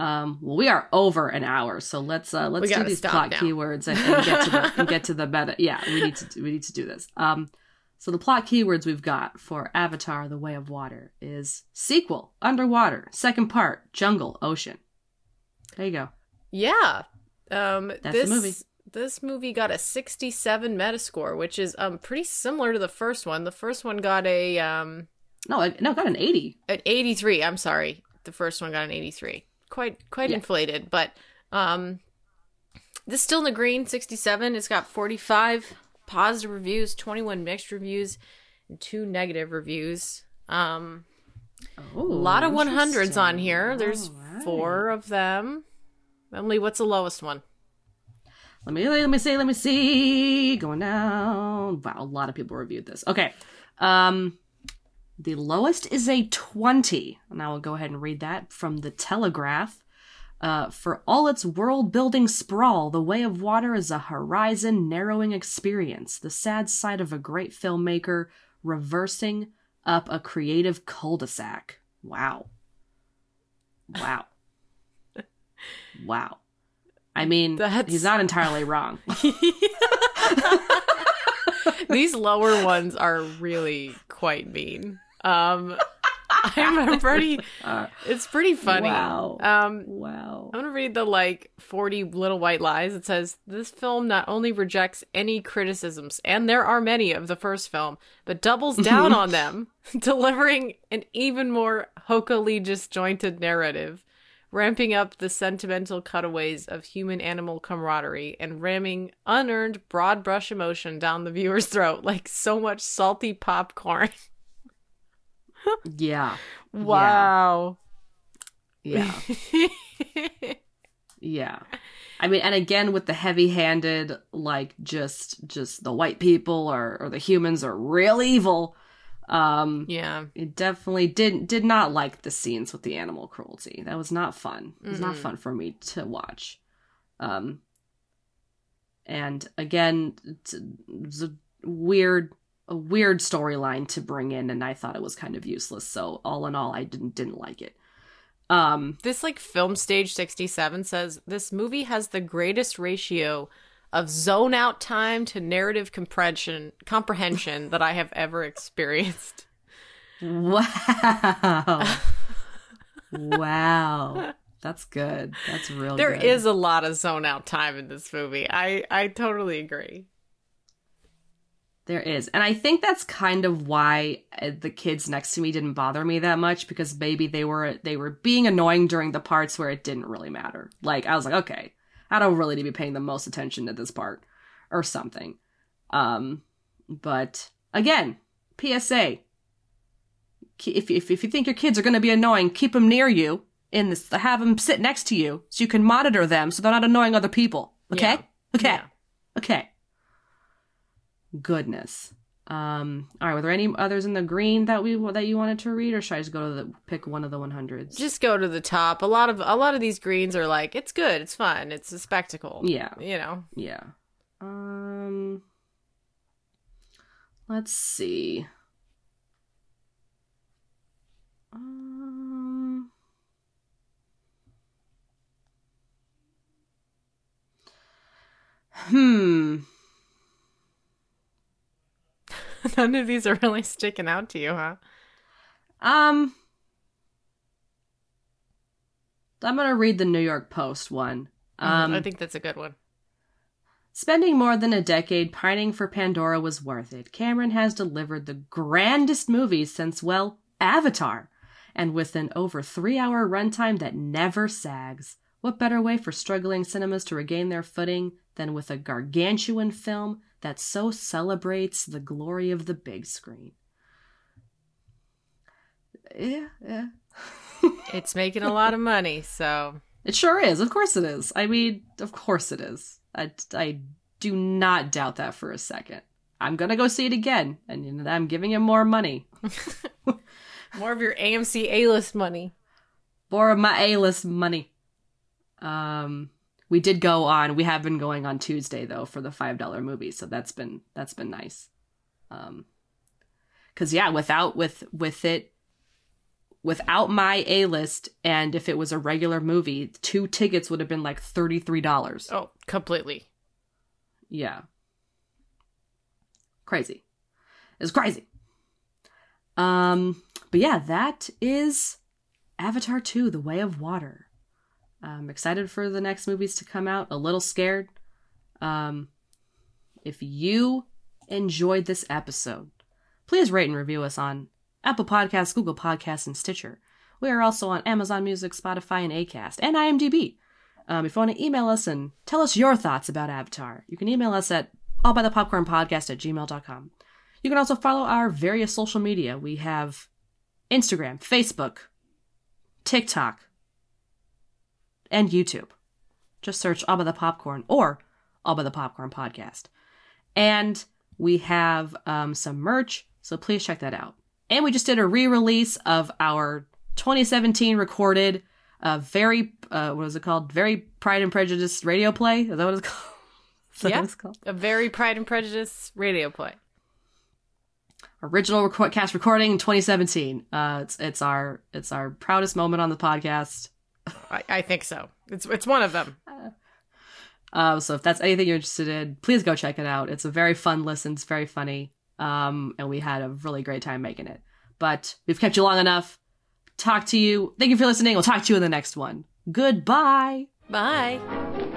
um well we are over an hour so let's uh let's do these plot now. keywords and, and get to the and get to the meta yeah we need to do, we need to do this um so the plot keywords we've got for avatar the way of water is sequel underwater second part jungle ocean there you go Yeah. Um That's this the movie. this movie got a 67 metascore, which is um pretty similar to the first one. The first one got a um no no got an 80 an 83. I'm sorry. The first one got an 83. Quite quite Yeah. inflated, but um this is still in the green 67. It's got 45 positive reviews, 21 mixed reviews, and two negative reviews. Um oh, a lot of 100s on here. There's right. four of them. Emily, what's the lowest one? Let me let me see, let me see. Going down. Wow, a lot of people reviewed this. Okay. Um the lowest is a 20. And I will go ahead and read that from the Telegraph. Uh, for all its world building sprawl, The Way of Water is a horizon narrowing experience, the sad sight of a great filmmaker reversing up a creative cul de sac. Wow. Wow. wow. I mean, That's- he's not entirely wrong. These lower ones are really quite mean. Um, I'm pretty. It's pretty funny. Wow. Um, wow. I'm gonna read the like 40 little white lies. It says this film not only rejects any criticisms, and there are many of the first film, but doubles down on them, delivering an even more hokily disjointed narrative, ramping up the sentimental cutaways of human animal camaraderie and ramming unearned broad brush emotion down the viewer's throat like so much salty popcorn. Yeah. wow. Yeah. Yeah. I mean, and again with the heavy-handed, like just just the white people or or the humans are real evil. Um, yeah. it definitely did did not like the scenes with the animal cruelty. That was not fun. It was not Mm-mm. fun for me to watch. Um, and again, it's, it was a weird a weird storyline to bring in, and I thought it was kind of useless. So all in all, I didn't didn't like it. Um, This like film stage 67 says this movie has the greatest ratio of zone out time to narrative comprehension comprehension that I have ever experienced. wow. wow. That's good. That's real There good. is a lot of zone out time in this movie. I I totally agree. There is. And I think that's kind of why uh, the kids next to me didn't bother me that much because maybe they were they were being annoying during the parts where it didn't really matter. Like I was like, okay, I don't really need to be paying the most attention to this part or something. Um but again, PSA if if if you think your kids are going to be annoying, keep them near you in this have them sit next to you so you can monitor them so they're not annoying other people. Okay? Yeah. Okay. Yeah. Okay. Goodness. Um. All right. Were there any others in the green that we that you wanted to read, or should I just go to the pick one of the one hundreds? Just go to the top. A lot of a lot of these greens are like it's good, it's fun, it's a spectacle. Yeah. You know. yeah. Um. Let's see. Um. Hmm. None of these are really sticking out to you, huh? Um, I'm gonna read the New York Post one. Um, I think that's a good one. spending more than a decade pining for Pandora was worth it. Cameron has delivered the grandest movie since, well, Avatar, and with an over three-hour runtime that never sags. What better way for struggling cinemas to regain their footing than with a gargantuan film that so celebrates the glory of the big screen? Yeah, yeah. It's making a lot of money, so It sure is. Of course it is. I mean, of course it is. I, I do not doubt that for a second. I'm gonna go see it again, and I'm giving him more money. more of your AMC A-list money. More of my A-list money. Um, we did go on. We have been going on Tuesday though for the five dollar movie, so that's been that's been nice. Um, because yeah, without with with it, without my A list, and if it was a regular movie, two tickets would have been like thirty three dollars. Oh, completely. Yeah. Crazy. It's crazy. Um, but yeah, that is Avatar 2, The Way of Water. I'm excited for the next movies to come out, a little scared. Um, if you enjoyed this episode, please rate and review us on Apple Podcasts, Google Podcasts, and Stitcher. We are also on Amazon Music, Spotify, and Acast, and IMDb. Um, if you want to email us and tell us your thoughts about Avatar, you can email us at allbythepopcornpodcast at gmail.com. You can also follow our various social media. We have Instagram, Facebook, TikTok, and YouTube. Just search All by the Popcorn or All by the Popcorn Podcast. And we have um, some merch, so please check that out. And we just did a re-release of our 2017 recorded, uh, very uh, what is it called? Very Pride and Prejudice radio play. Is that what it's called? Is Yeah. it's called? A very Pride and Prejudice radio play. Original record, cast recording in 2017. Uh, it's it's our it's our proudest moment on the podcast. I, I think so. It's it's one of them. Uh, so if that's anything you're interested in, please go check it out. It's a very fun listen. It's very funny. Um, and we had a really great time making it. But we've kept you long enough. Talk to you. Thank you for listening. We'll talk to you in the next one. Goodbye. Bye.